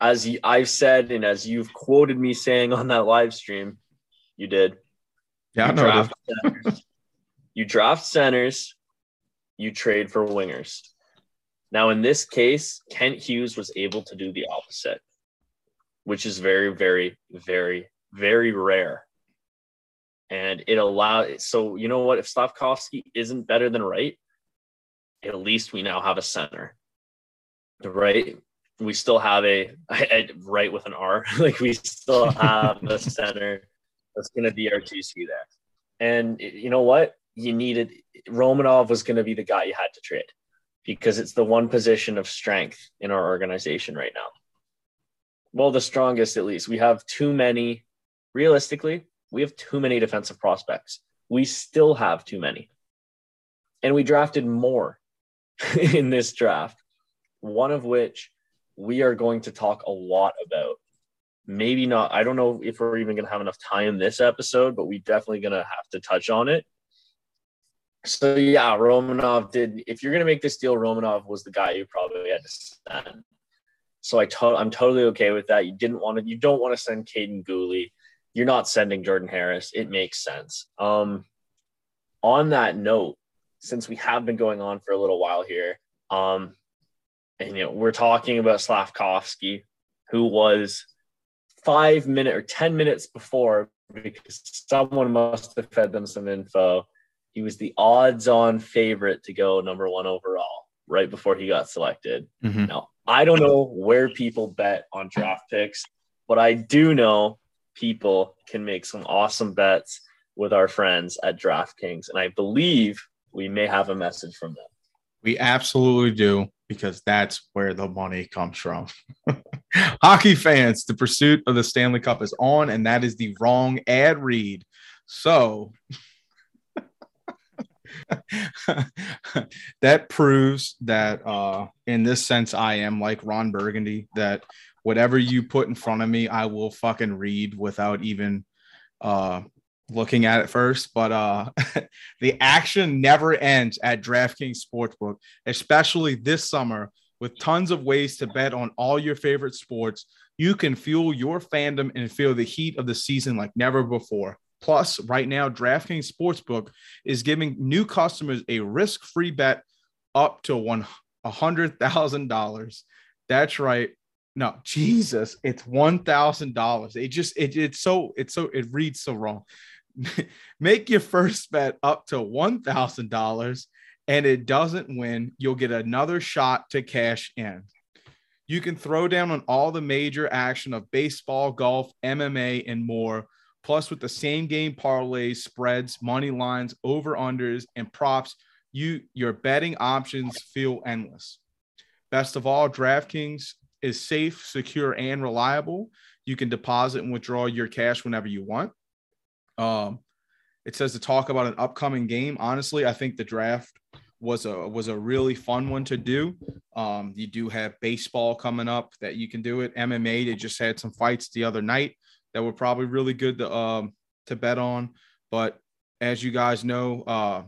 as I've said and as you've quoted me saying on that live stream, you did. Yeah, you draft centers. you draft centers, you trade for wingers. Now, in this case, Kent Hughes was able to do the opposite, which is very, very, very, very rare. And it allowed, so you know what? If Slavkovsky isn't better than right, at least we now have a center, right? we still have a right with an R. like we still have a center that's going to be our GC there. And you know what? You needed Romanov was going to be the guy you had to trade because it's the one position of strength in our organization right now. Well, the strongest at least. We have too many. Realistically, we have too many defensive prospects. We still have too many. And we drafted more in this draft, one of which we are going to talk a lot about. Maybe not, I don't know if we're even going to have enough time this episode, but we're definitely going to have to touch on it. So, yeah, Romanov did. If you're going to make this deal, Romanov was the guy you probably had to send. So I to- I'm totally okay with that. You didn't want to, you don't want to send Kaiden Guhle. You're not sending Jordan Harris. It makes sense. Um, on that note, since we have been going on for a little while here, um, and you know we're talking about Slavkovsky, who was five minute or ten minutes before because someone must have fed them some info. He was the odds-on favorite to go number one overall right before he got selected. Mhm. Now I don't know where people bet on draft picks, but I do know people can make some awesome bets with our friends at DraftKings, and I believe we may have a message from them. We absolutely do because that's where the money comes from. Hockey fans, the pursuit of the Stanley Cup is on, and that is the wrong ad read. So that proves that, uh, in this sense, I am like Ron Burgundy, that whatever you put in front of me, I will fucking read without even uh, looking at it first. But uh, the action never ends at DraftKings Sportsbook, especially this summer with tons of ways to bet on all your favorite sports. You can fuel your fandom and feel the heat of the season like never before. Plus, right now, DraftKings Sportsbook is giving new customers a risk free bet up to one $100,000. That's right. No, Jesus, it's $1,000. It just, it, it's so, it's so, it reads so wrong. Make your first bet up to $1,000 and it doesn't win, you'll get another shot to cash in. You can throw down on all the major action of baseball, golf, MMA, and more. Plus, with the same game parlays, spreads, money lines, over unders, and props, you your betting options feel endless. Best of all, DraftKings is safe, secure, and reliable. You can deposit and withdraw your cash whenever you want. Um, it says to talk about an upcoming game. Honestly, I think the draft was a was a really fun one to do. Um, you do have baseball coming up that you can do it. MMA, they just had some fights the other night that were probably really good to um to bet on. But as you guys know, uh,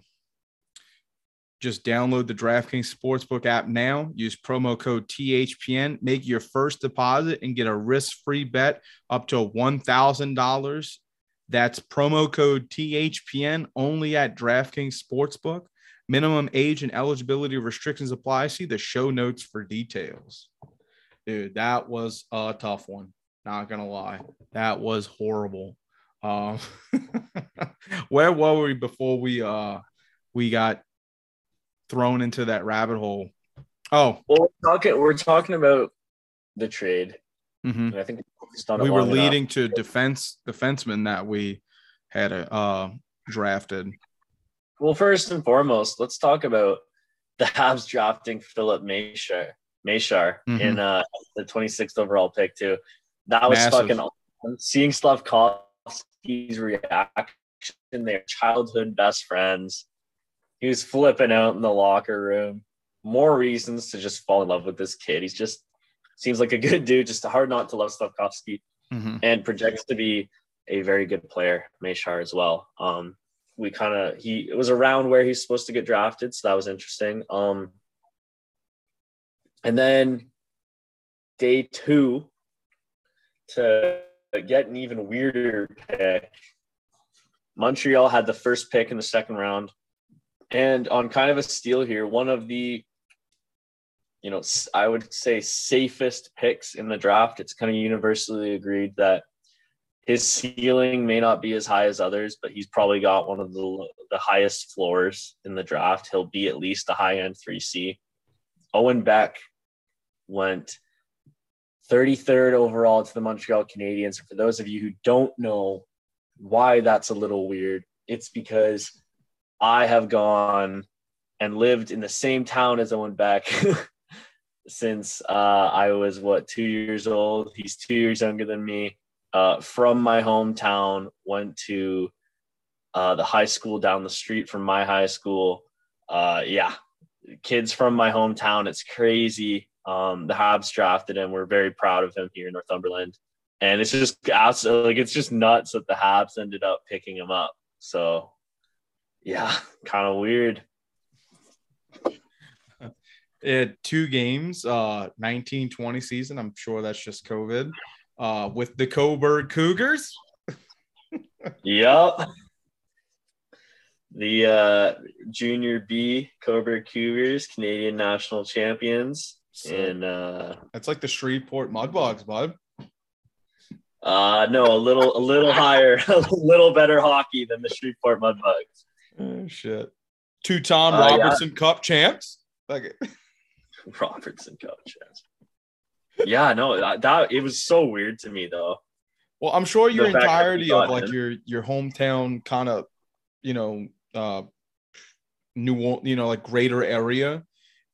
just download the DraftKings Sportsbook app now. Use promo code THPN. Make your first deposit and get a risk-free bet up to one thousand dollars. That's promo code THPN only at DraftKings Sportsbook. Minimum age and eligibility restrictions apply. See the show notes for details. Dude, that was a tough one. Not gonna lie, that was horrible. Um, where were we before we uh we got thrown into that rabbit hole? Oh, Well, we're talking, we're talking about the trade. mhm. And I think we focused on we were long enough. leading to defense defensemen that we had uh drafted. Well, first and foremost, let's talk about the Habs drafting Filip Mesar, Mesar Mhm. in uh, the 26th overall pick too. That was Massive. fucking awesome. Seeing Slavkovsky's reaction, their childhood best friends. He was flipping out in the locker room. More reasons to just fall in love with this kid. He's just seems like a good dude. Just hard not to love Slavkovsky Mhm. and projects to be a very good player, Mesar as well. Um, we kind of he it was around where he's supposed to get drafted, so that was interesting. Um, and then day two to get an even weirder pick. Montreal had the first pick in the second round, and on kind of a steal here, one of the you know, I would say safest picks in the draft. It's kind of universally agreed that his ceiling may not be as high as others, but he's probably got one of the the highest floors in the draft. He'll be at least a high end 3C. Owen Beck went 33rd overall to the Montreal Canadiens. For those of you who don't know why that's a little weird, it's because I have gone and lived in the same town as Owen Beck since uh, I was what two years old. He's two years younger than me. Uh, from my hometown, went to uh, the high school down the street from my high school. Uh, yeah, kids from my hometown. It's crazy Um, the Habs drafted him. We're very proud of him here in Northumberland, and it's just like it's just nuts that the Habs ended up picking him up. So, yeah, kind of weird. It two games, uh, 1920 season. I'm sure that's just COVID. Uh, with the Cobourg Cougars. yep. The uh, Junior B Cobourg Cougars, Canadian national champions. So, and uh, it's like the Shreveport Mudbugs, bud. Uh no, a little a little higher, a little better hockey than the Shreveport Mudbugs. Oh shit. Two-time uh, Robertson yeah. Cup champs. Like Robertson champs. Yeah, no, that, that, it was so weird to me though. Well, I'm sure your entirety of like him. your your hometown kind of, you know, uh new you know, like greater area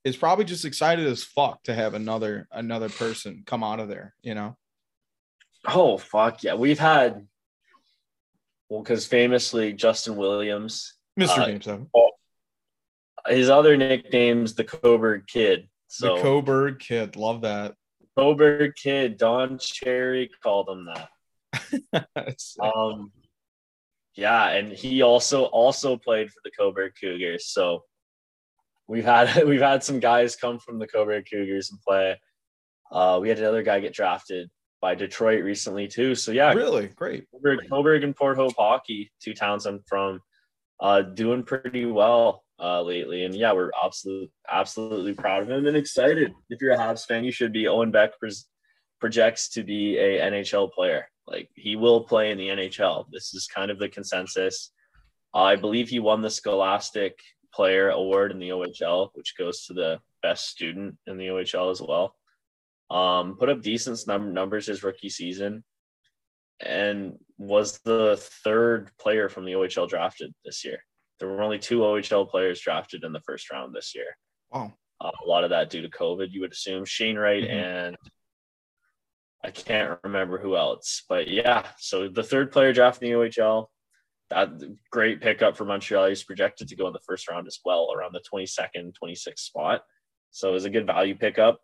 is probably just excited as fuck to have another another person come out of there, you know. Oh fuck yeah. We've had well, because famously Justin Williams. Mr. Uh, Game Seven. his other nickname's the Cobourg Kid. So the Cobourg Kid, love that. Cobourg Kid, Don Cherry called him that. um, yeah, and he also also played for the Cobourg Cougars. So we've had we've had some guys come from the Cobourg Cougars and play. Uh, we had another guy get drafted by Detroit recently too. So yeah, really great. Cobourg, Cobourg and Port Hope hockey, two towns I'm from, uh, doing pretty well uh, lately. And yeah, we're absolutely absolutely proud of him and excited. If you're a Habs fan, you should be. Owen Beck projects to be a NHL player. Like he will play in the NHL. This is kind of the consensus. I believe he won the Scholastic Player Award in the OHL, which goes to the best student in the OHL as well. Um, put up decent num- numbers his rookie season, and was the third player from the OHL drafted this year. There were only two OHL players drafted in the first round this year. Wow. Uh, a lot of that due to COVID, you would assume. Shane Wright mm-hmm. and I can't remember who else, but yeah. So the third player drafted in the OHL, that great pickup for Montreal. He's projected to go in the first round as well, around the 22nd, 26th spot. So it was a good value pickup.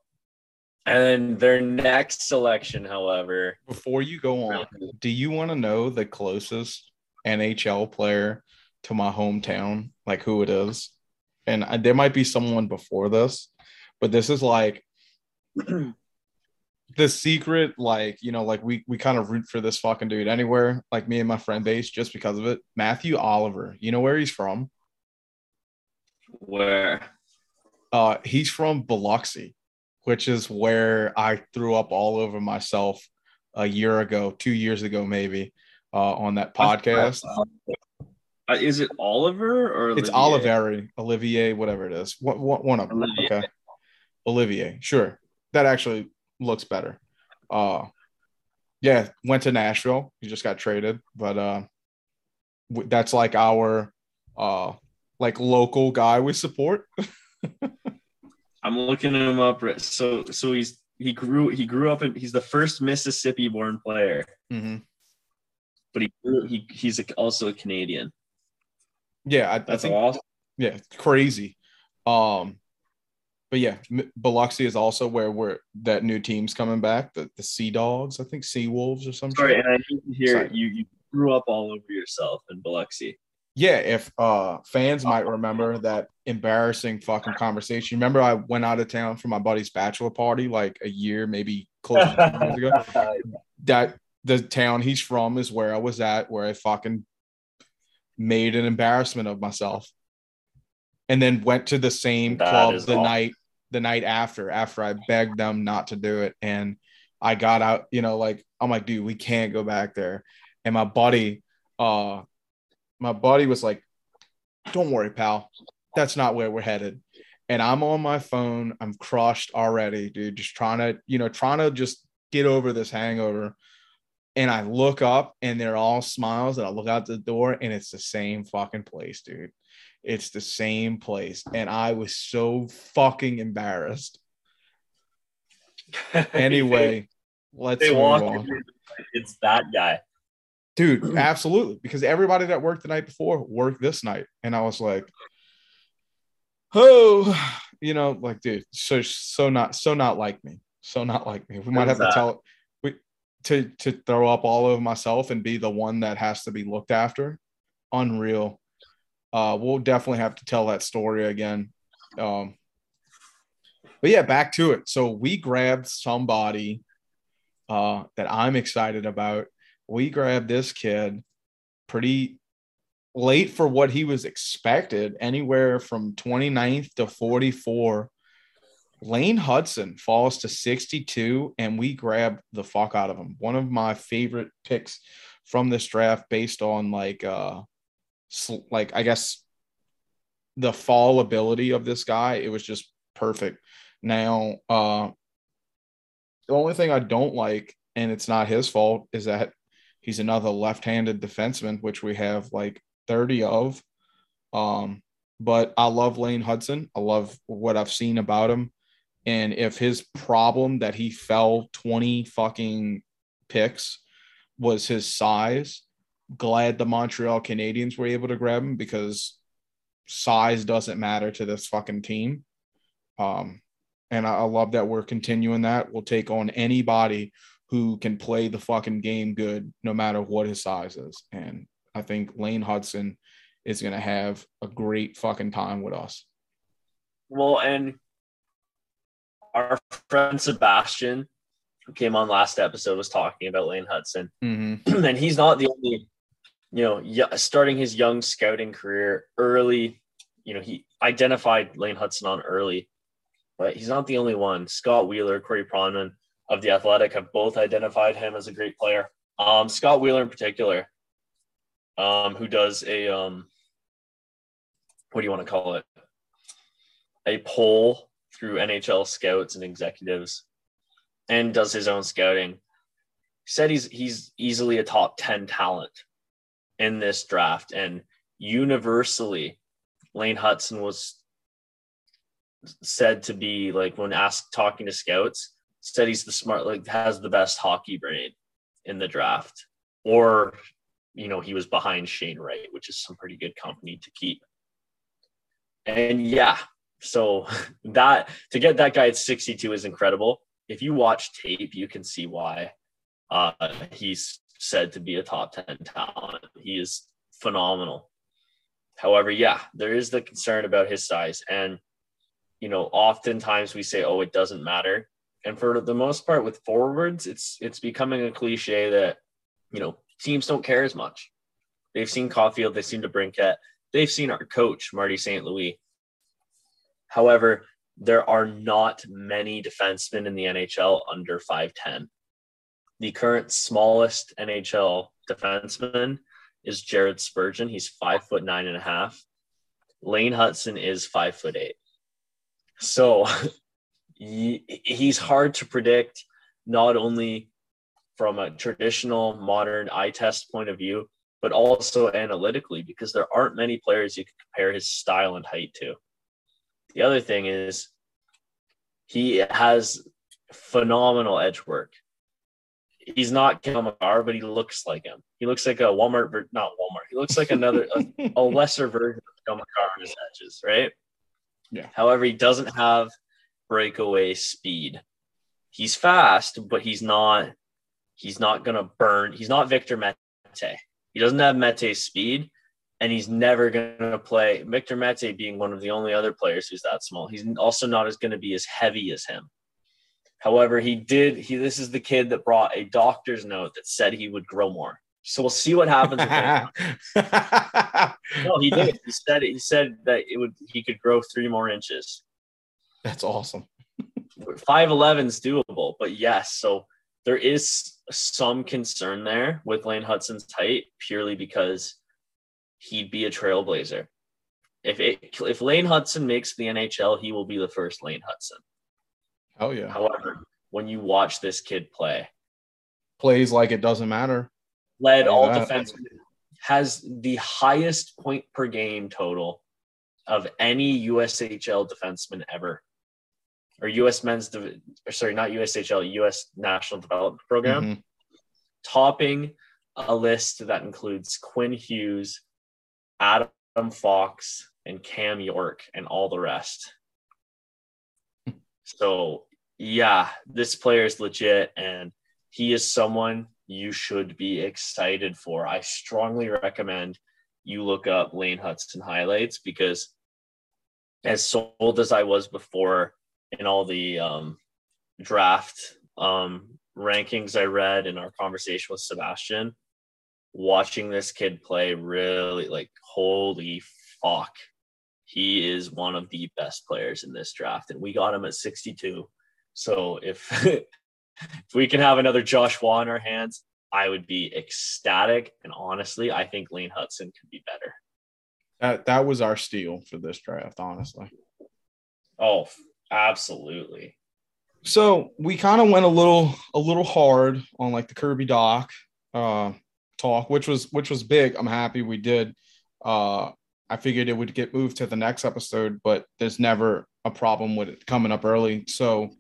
And their next selection, however. Before you go on, do you want to know the closest NHL player to my hometown, like who it is? And I, there might be someone before this, but this is like the secret, like, you know, like we, we kind of root for this fucking dude anywhere, like me and my friend base, just because of it. Matthew Oliver, you know where he's from? Where? Uh, he's from Biloxi which is where I threw up all over myself a year ago, two years ago, maybe, uh, on that podcast. Uh, is it Oliver or Olivier? it's Oliveri, Olivier, whatever it is. What, what one of them? Olivier. Okay, Olivier. Sure, that actually looks better. Uh, yeah, went to Nashville. He just got traded, but uh, that's like our uh, like local guy we support. I'm looking him up. So so he's he grew he grew up in he's the first Mississippi born player. Mm-hmm. But he grew, he he's also a Canadian. Yeah, I, that's I think, awesome. Yeah, crazy. Um, but yeah, Biloxi is also where we're that new team's coming back. The the Sea Dogs, I think Sea Wolves or something. Sorry, and I need to hear you you grew up all over yourself in Biloxi yeah, if uh fans might remember that embarrassing fucking conversation. Remember, I went out of town for my buddy's bachelor party like a year, maybe close to two years ago. That the town he's from is where I was at, where I fucking made an embarrassment of myself, and then went to the same that club the awful. night the night after. After I begged them not to do it, and I got out. You know, like I'm like, dude, we can't go back there. And my buddy, uh, my buddy was like, Don't worry, pal. That's not where we're headed. And I'm on my phone. I'm crushed already, dude. Just trying to, you know, trying to just get over this hangover. And I look up and they're all smiles. And I look out the door and it's the same fucking place, dude. It's the same place. And I was so fucking embarrassed. anyway, let's they move on. It's that guy dude absolutely because everybody that worked the night before worked this night and i was like oh you know, like, dude, so so not so not like me, so not like me. We might have to tell to to throw up all over myself and be the one that has to be looked after. Unreal. Uh, we'll definitely have to tell that story again. Um, but yeah, back to it. So we grabbed somebody uh, that I'm excited about. We grabbed this kid pretty late for what he was expected, anywhere from 29th to 44. Lane Hutson falls to 62, and we grab the fuck out of him. One of my favorite picks from this draft based on like uh like I guess the fall ability of this guy. It was just perfect. Now, uh the only thing I don't like, and it's not his fault, is that he's another left-handed defenseman, which we have like 30 of. Um, but I love Lane Hutson. I love what I've seen about him. And if his problem that he fell 20 fucking picks was his size, glad the Montreal Canadiens were able to grab him because size doesn't matter to this fucking team. Um, and I, I love that we're continuing that. We'll take on anybody who can play the fucking game good, no matter what his size is. And I think Lane Hutson is going to have a great fucking time with us. Well, and our friend Sebastian, who came on last episode, was talking about Lane Hutson, mm-hmm. and he's not the only, you know, starting his young scouting career early. You know, he identified Lane Hutson on early, but he's not the only one. Scott Wheeler, Corey Pronman of the Athletic have both identified him as a great player. Um, Scott Wheeler in particular um, who does a um, what do you want to call it? A poll through NHL scouts and executives, and does his own scouting. Said he's he's easily a top ten talent in this draft, and universally, Lane Hutson was said to be like when asked talking to scouts, said he's the smart like has the best hockey brain in the draft, or you know, he was behind Shane Wright, which is some pretty good company to keep. And yeah, so that to get that guy at 62 is incredible. If you watch tape, you can see why uh, he's said to be a top 10 talent. He is phenomenal. However, yeah, there is the concern about his size. And, you know, oftentimes we say, oh, it doesn't matter. And for the most part with forwards, it's it's becoming a cliche that, you know, teams don't care as much. They've seen Caufield, they've seen DeBrincat, they've seen our coach, Marty St. Louis. However, there are not many defensemen in the NHL under 5'10. The current smallest NHL defenseman is Jared Spurgeon. He's five foot nine and a half. Lane Hutson is five foot eight. So he's hard to predict, not only from a traditional modern eye test point of view, but also analytically because there aren't many players you can compare his style and height to. The other thing is he has phenomenal edge work. He's not Cale Makar, but he looks like him. He looks like a Walmart, not Walmart. He looks like another, a, a, lesser version of Cale Makar on his edges, right? Yeah. However, he doesn't have breakaway speed. He's fast, but he's not He's not going to burn. He's not Victor Mete. He doesn't have Mete's speed, and he's never going to play. Victor Mete being one of the only other players who's that small. He's also not as going to be as heavy as him. However, he did. He this is the kid that brought a doctor's note that said he would grow more. So we'll see what happens with him. no, he did. He said he said that it would he could grow three more inches. That's awesome. Five eleven is doable, but yes. So there is some concern there with Lane Hutson's height purely because he'd be a trailblazer. If it, if Lane Hutson makes the NHL, he will be the first Lane Hutson. Oh yeah. However, when you watch this kid play, plays like it doesn't matter. Led all defensemen, has the highest point per game total of any USHL defenseman ever or U.S. Men's, or sorry, not USHL, U.S. National Development Program, mm-hmm. topping a list that includes Quinn Hughes, Adam Fox, and Cam York, and all the rest. So yeah, this player is legit and he is someone you should be excited for. I strongly recommend you look up Lane Hutson highlights because as sold as I was before in all the um, draft um, rankings I read in our conversation with Sebastian, watching this kid play really like holy fuck. He is one of the best players in this draft, and we got him at 62. So if if we can have another Josh Waugh in our hands, I would be ecstatic. And honestly, I think Lane Hutson could be better. That that was our steal for this draft, honestly. Oh, absolutely. So we kind of went a little a little hard on like the Kirby Dach uh, talk, which was which was big. I'm happy we did. Uh, I figured it would get moved to the next episode, but there's never a problem with it coming up early. So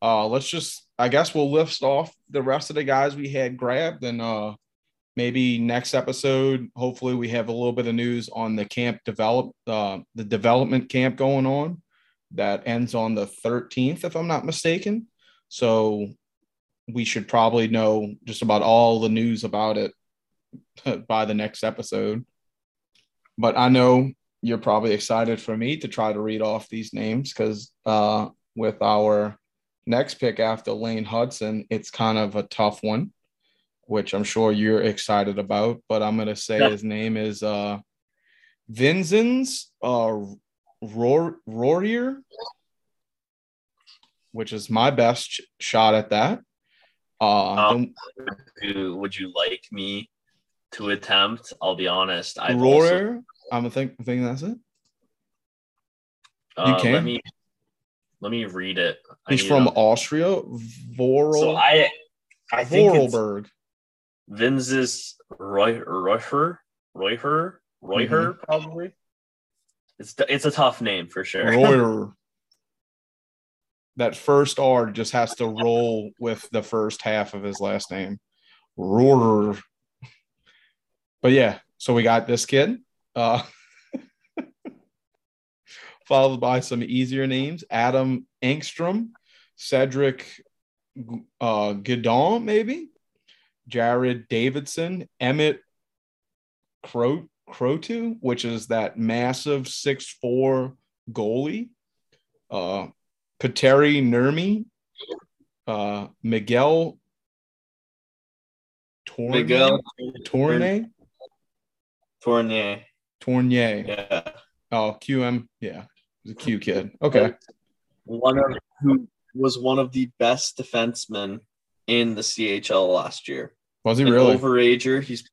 uh, let's just, I guess we'll list off the rest of the guys we had grabbed, and uh, maybe next episode, hopefully, we have a little bit of news on the camp develop, uh, the development camp going on that ends on the 13th, if I'm not mistaken. So we should probably know just about all the news about it by the next episode. But I know you're probably excited for me to try to read off these names because uh, with our next pick after Lane Hutson, it's kind of a tough one, which I'm sure you're excited about. But I'm going to say yeah. his name is uh, Vinzenz uh, Roar, Rorier, which is my best sh- shot at that. Uh, um, would, you, would you like me to attempt? I'll be honest. I Roar. Also... I'm think, thinking that's it. Uh, you can. Let me let me read it. He's from to... Austria. Voral. So I I think Vorarlberg. Vinzis Roy Royher Royher Royher mm-hmm. probably. It's it's a tough name for sure. Royer. that first R just has to roll with the first half of his last name. Royer. But yeah, so we got this kid. Uh, followed by some easier names Adam Engstrom, Cedric uh, Guindon, maybe, Jared Davidson, Emmett Crow Croteau, which is that massive six four goalie. Uh, Petteri Nurmi, uh, Miguel Tournier, Miguel Tournier, Tournier. Yeah. Oh, QM. Yeah, he's a Q kid. Okay. One of who was one of the best defensemen in the CHL last year. Was he An really overager? He's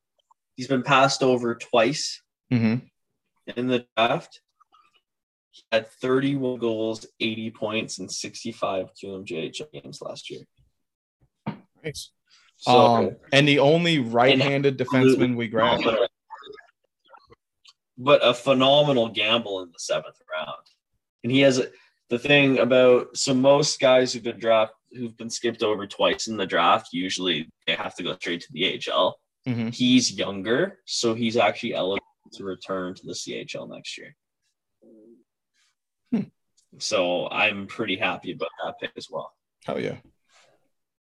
He's been passed over twice mm-hmm. in the draft. He had 31 goals, 80 points, and 65 QMJHL games last year. Nice. So, um, and the only right-handed defenseman we grabbed. But a phenomenal gamble in the seventh round. And he has the thing about so most guys who've been draft who've been skipped over twice in the draft, usually they have to go straight to the AHL. Mm-hmm. He's younger, so he's actually eligible to return to the CHL next year. Hmm. So I'm pretty happy about that pick as well. Hell yeah.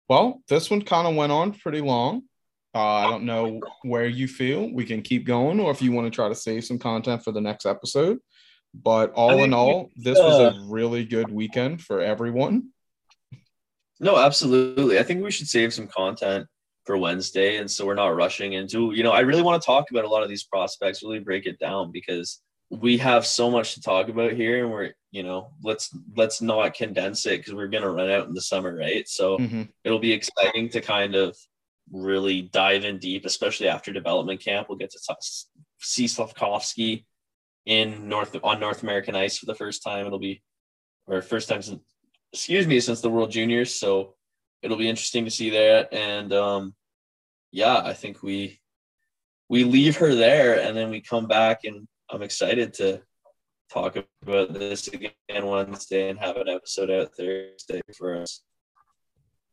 Well, this one kind of went on pretty long. Uh, I don't know where you feel we can keep going, or if you want to try to save some content for the next episode. But all in all, this was a uh, really good weekend for everyone. No, absolutely. I think we should save some content for Wednesday. And so we're not rushing into, you know, I really want to talk about a lot of these prospects, really break it down because we have so much to talk about here and we're, you know, let's let's not condense it because we're gonna run out in the summer, right? So mm-hmm. it'll be exciting to kind of really dive in deep, especially after development camp. We'll get to see Slafkovsky in North on North American ice for the first time. It'll be or first time since excuse me since the World Juniors. So it'll be interesting to see that. And um, yeah, I think we we leave her there, and then we come back, and I'm excited to talk about this again Wednesday and have an episode out Thursday for us.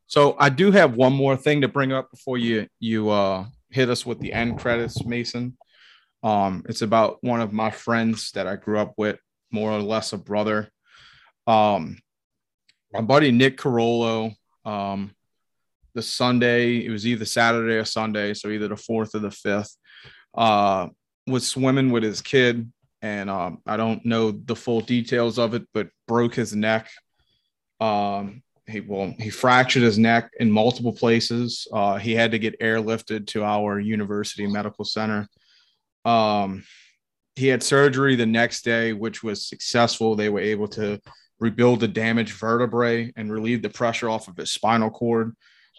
So I do have one more thing to bring up before you you uh, hit us with the end credits, Mason. Um, it's about one of my friends that I grew up with, more or less a brother. Um, my buddy Nick Carollo, um, the Sunday, it was either Saturday or Sunday, so either the fourth or the fifth, uh, was swimming with his kid. And um, I don't know the full details of it, but broke his neck. Um, he well, he fractured his neck in multiple places. Uh, he had to get airlifted to our university medical center. Um, he had surgery the next day, which was successful. They were able to rebuild the damaged vertebrae and relieve the pressure off of his spinal cord.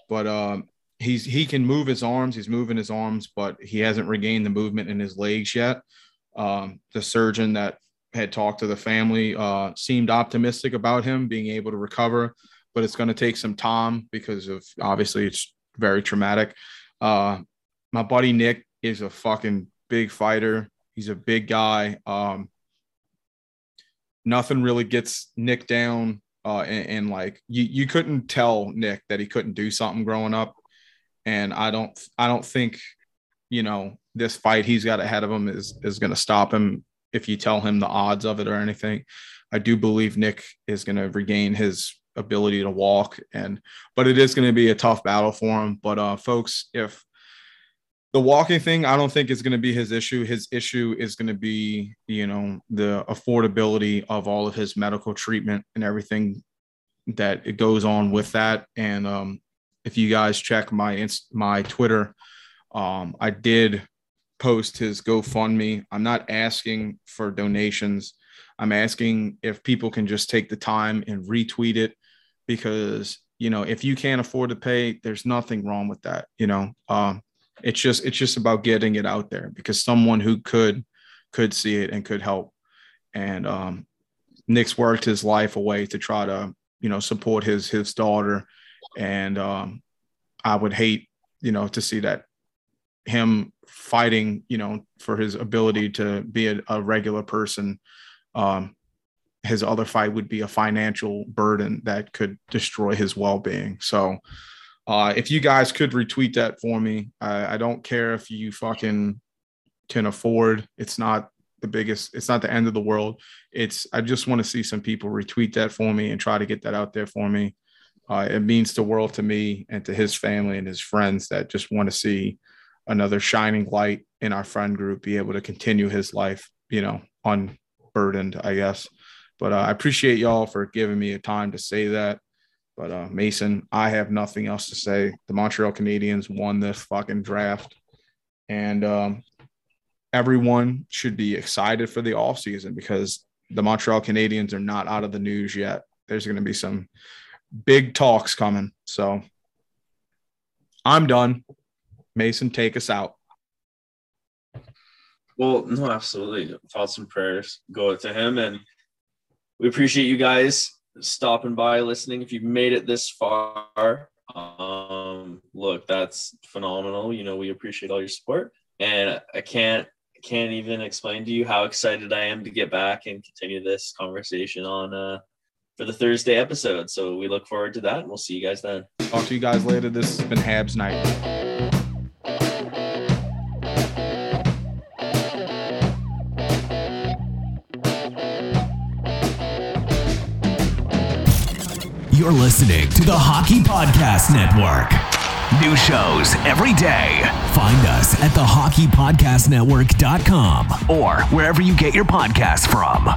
But um, he's he can move his arms. He's moving his arms, but he hasn't regained the movement in his legs yet. Um, the surgeon that had talked to the family uh, seemed optimistic about him being able to recover, but it's going to take some time because of obviously it's very traumatic. Uh, my buddy Nick is a fucking big fighter. He's a big guy. Um, nothing really gets Nick down. Uh, and, and like you, you couldn't tell Nick that he couldn't do something growing up. And I don't, I don't think, you know, this fight he's got ahead of him is is going to stop him if you tell him the odds of it or anything. I do believe Nick is going to regain his ability to walk and but it is going to be a tough battle for him. But uh folks if the walking thing i don't think is going to be his issue. His issue is going to be you know the affordability of all of his medical treatment and everything that it goes on with that. And um if you guys check my my twitter um i did post his gofundme. I'm not asking for donations. I'm asking if people can just take the time and retweet it because you know if you can't afford to pay there's nothing wrong with that you know? Um it's just it's just about getting it out there because someone who could could see it and could help. And um, Nick's worked his life away to try to you know support his his daughter, and um, I would hate you know to see that him fighting you know for his ability to be a, a regular person. Um, his other fight would be a financial burden that could destroy his well-being so uh, if you guys could retweet that for me, I, I don't care if you fucking can afford. It's not the biggest. It's not the end of the world. It's. I just want to see some people retweet that for me and try to get that out there for me. Uh, it means the world to me and to his family and his friends that just want to see another shining light in our friend group be able to continue his life, you know, unburdened, I guess. But uh, I appreciate y'all for giving me a time to say that. But uh, Mason, I have nothing else to say. The Montreal Canadiens won this fucking draft, and um, everyone should be excited for the offseason because the Montreal Canadiens are not out of the news yet. There's going to be some big talks coming. So I'm done. Mason, take us out. Well, no, absolutely. Thoughts and prayers go to him. And we appreciate you guys stopping by, listening. If you've made it this far, um, look, that's phenomenal. You know, we appreciate all your support, and I can't can't even explain to you how excited I am to get back and continue this conversation on uh, for the Thursday episode. So we look forward to that, and we'll see you guys then. Talk to you guys later. This has been Habs Night. You're listening to the Hockey Podcast Network. New shows every day. Find us at thehockeypodcastnetwork.com or wherever you get your podcasts from.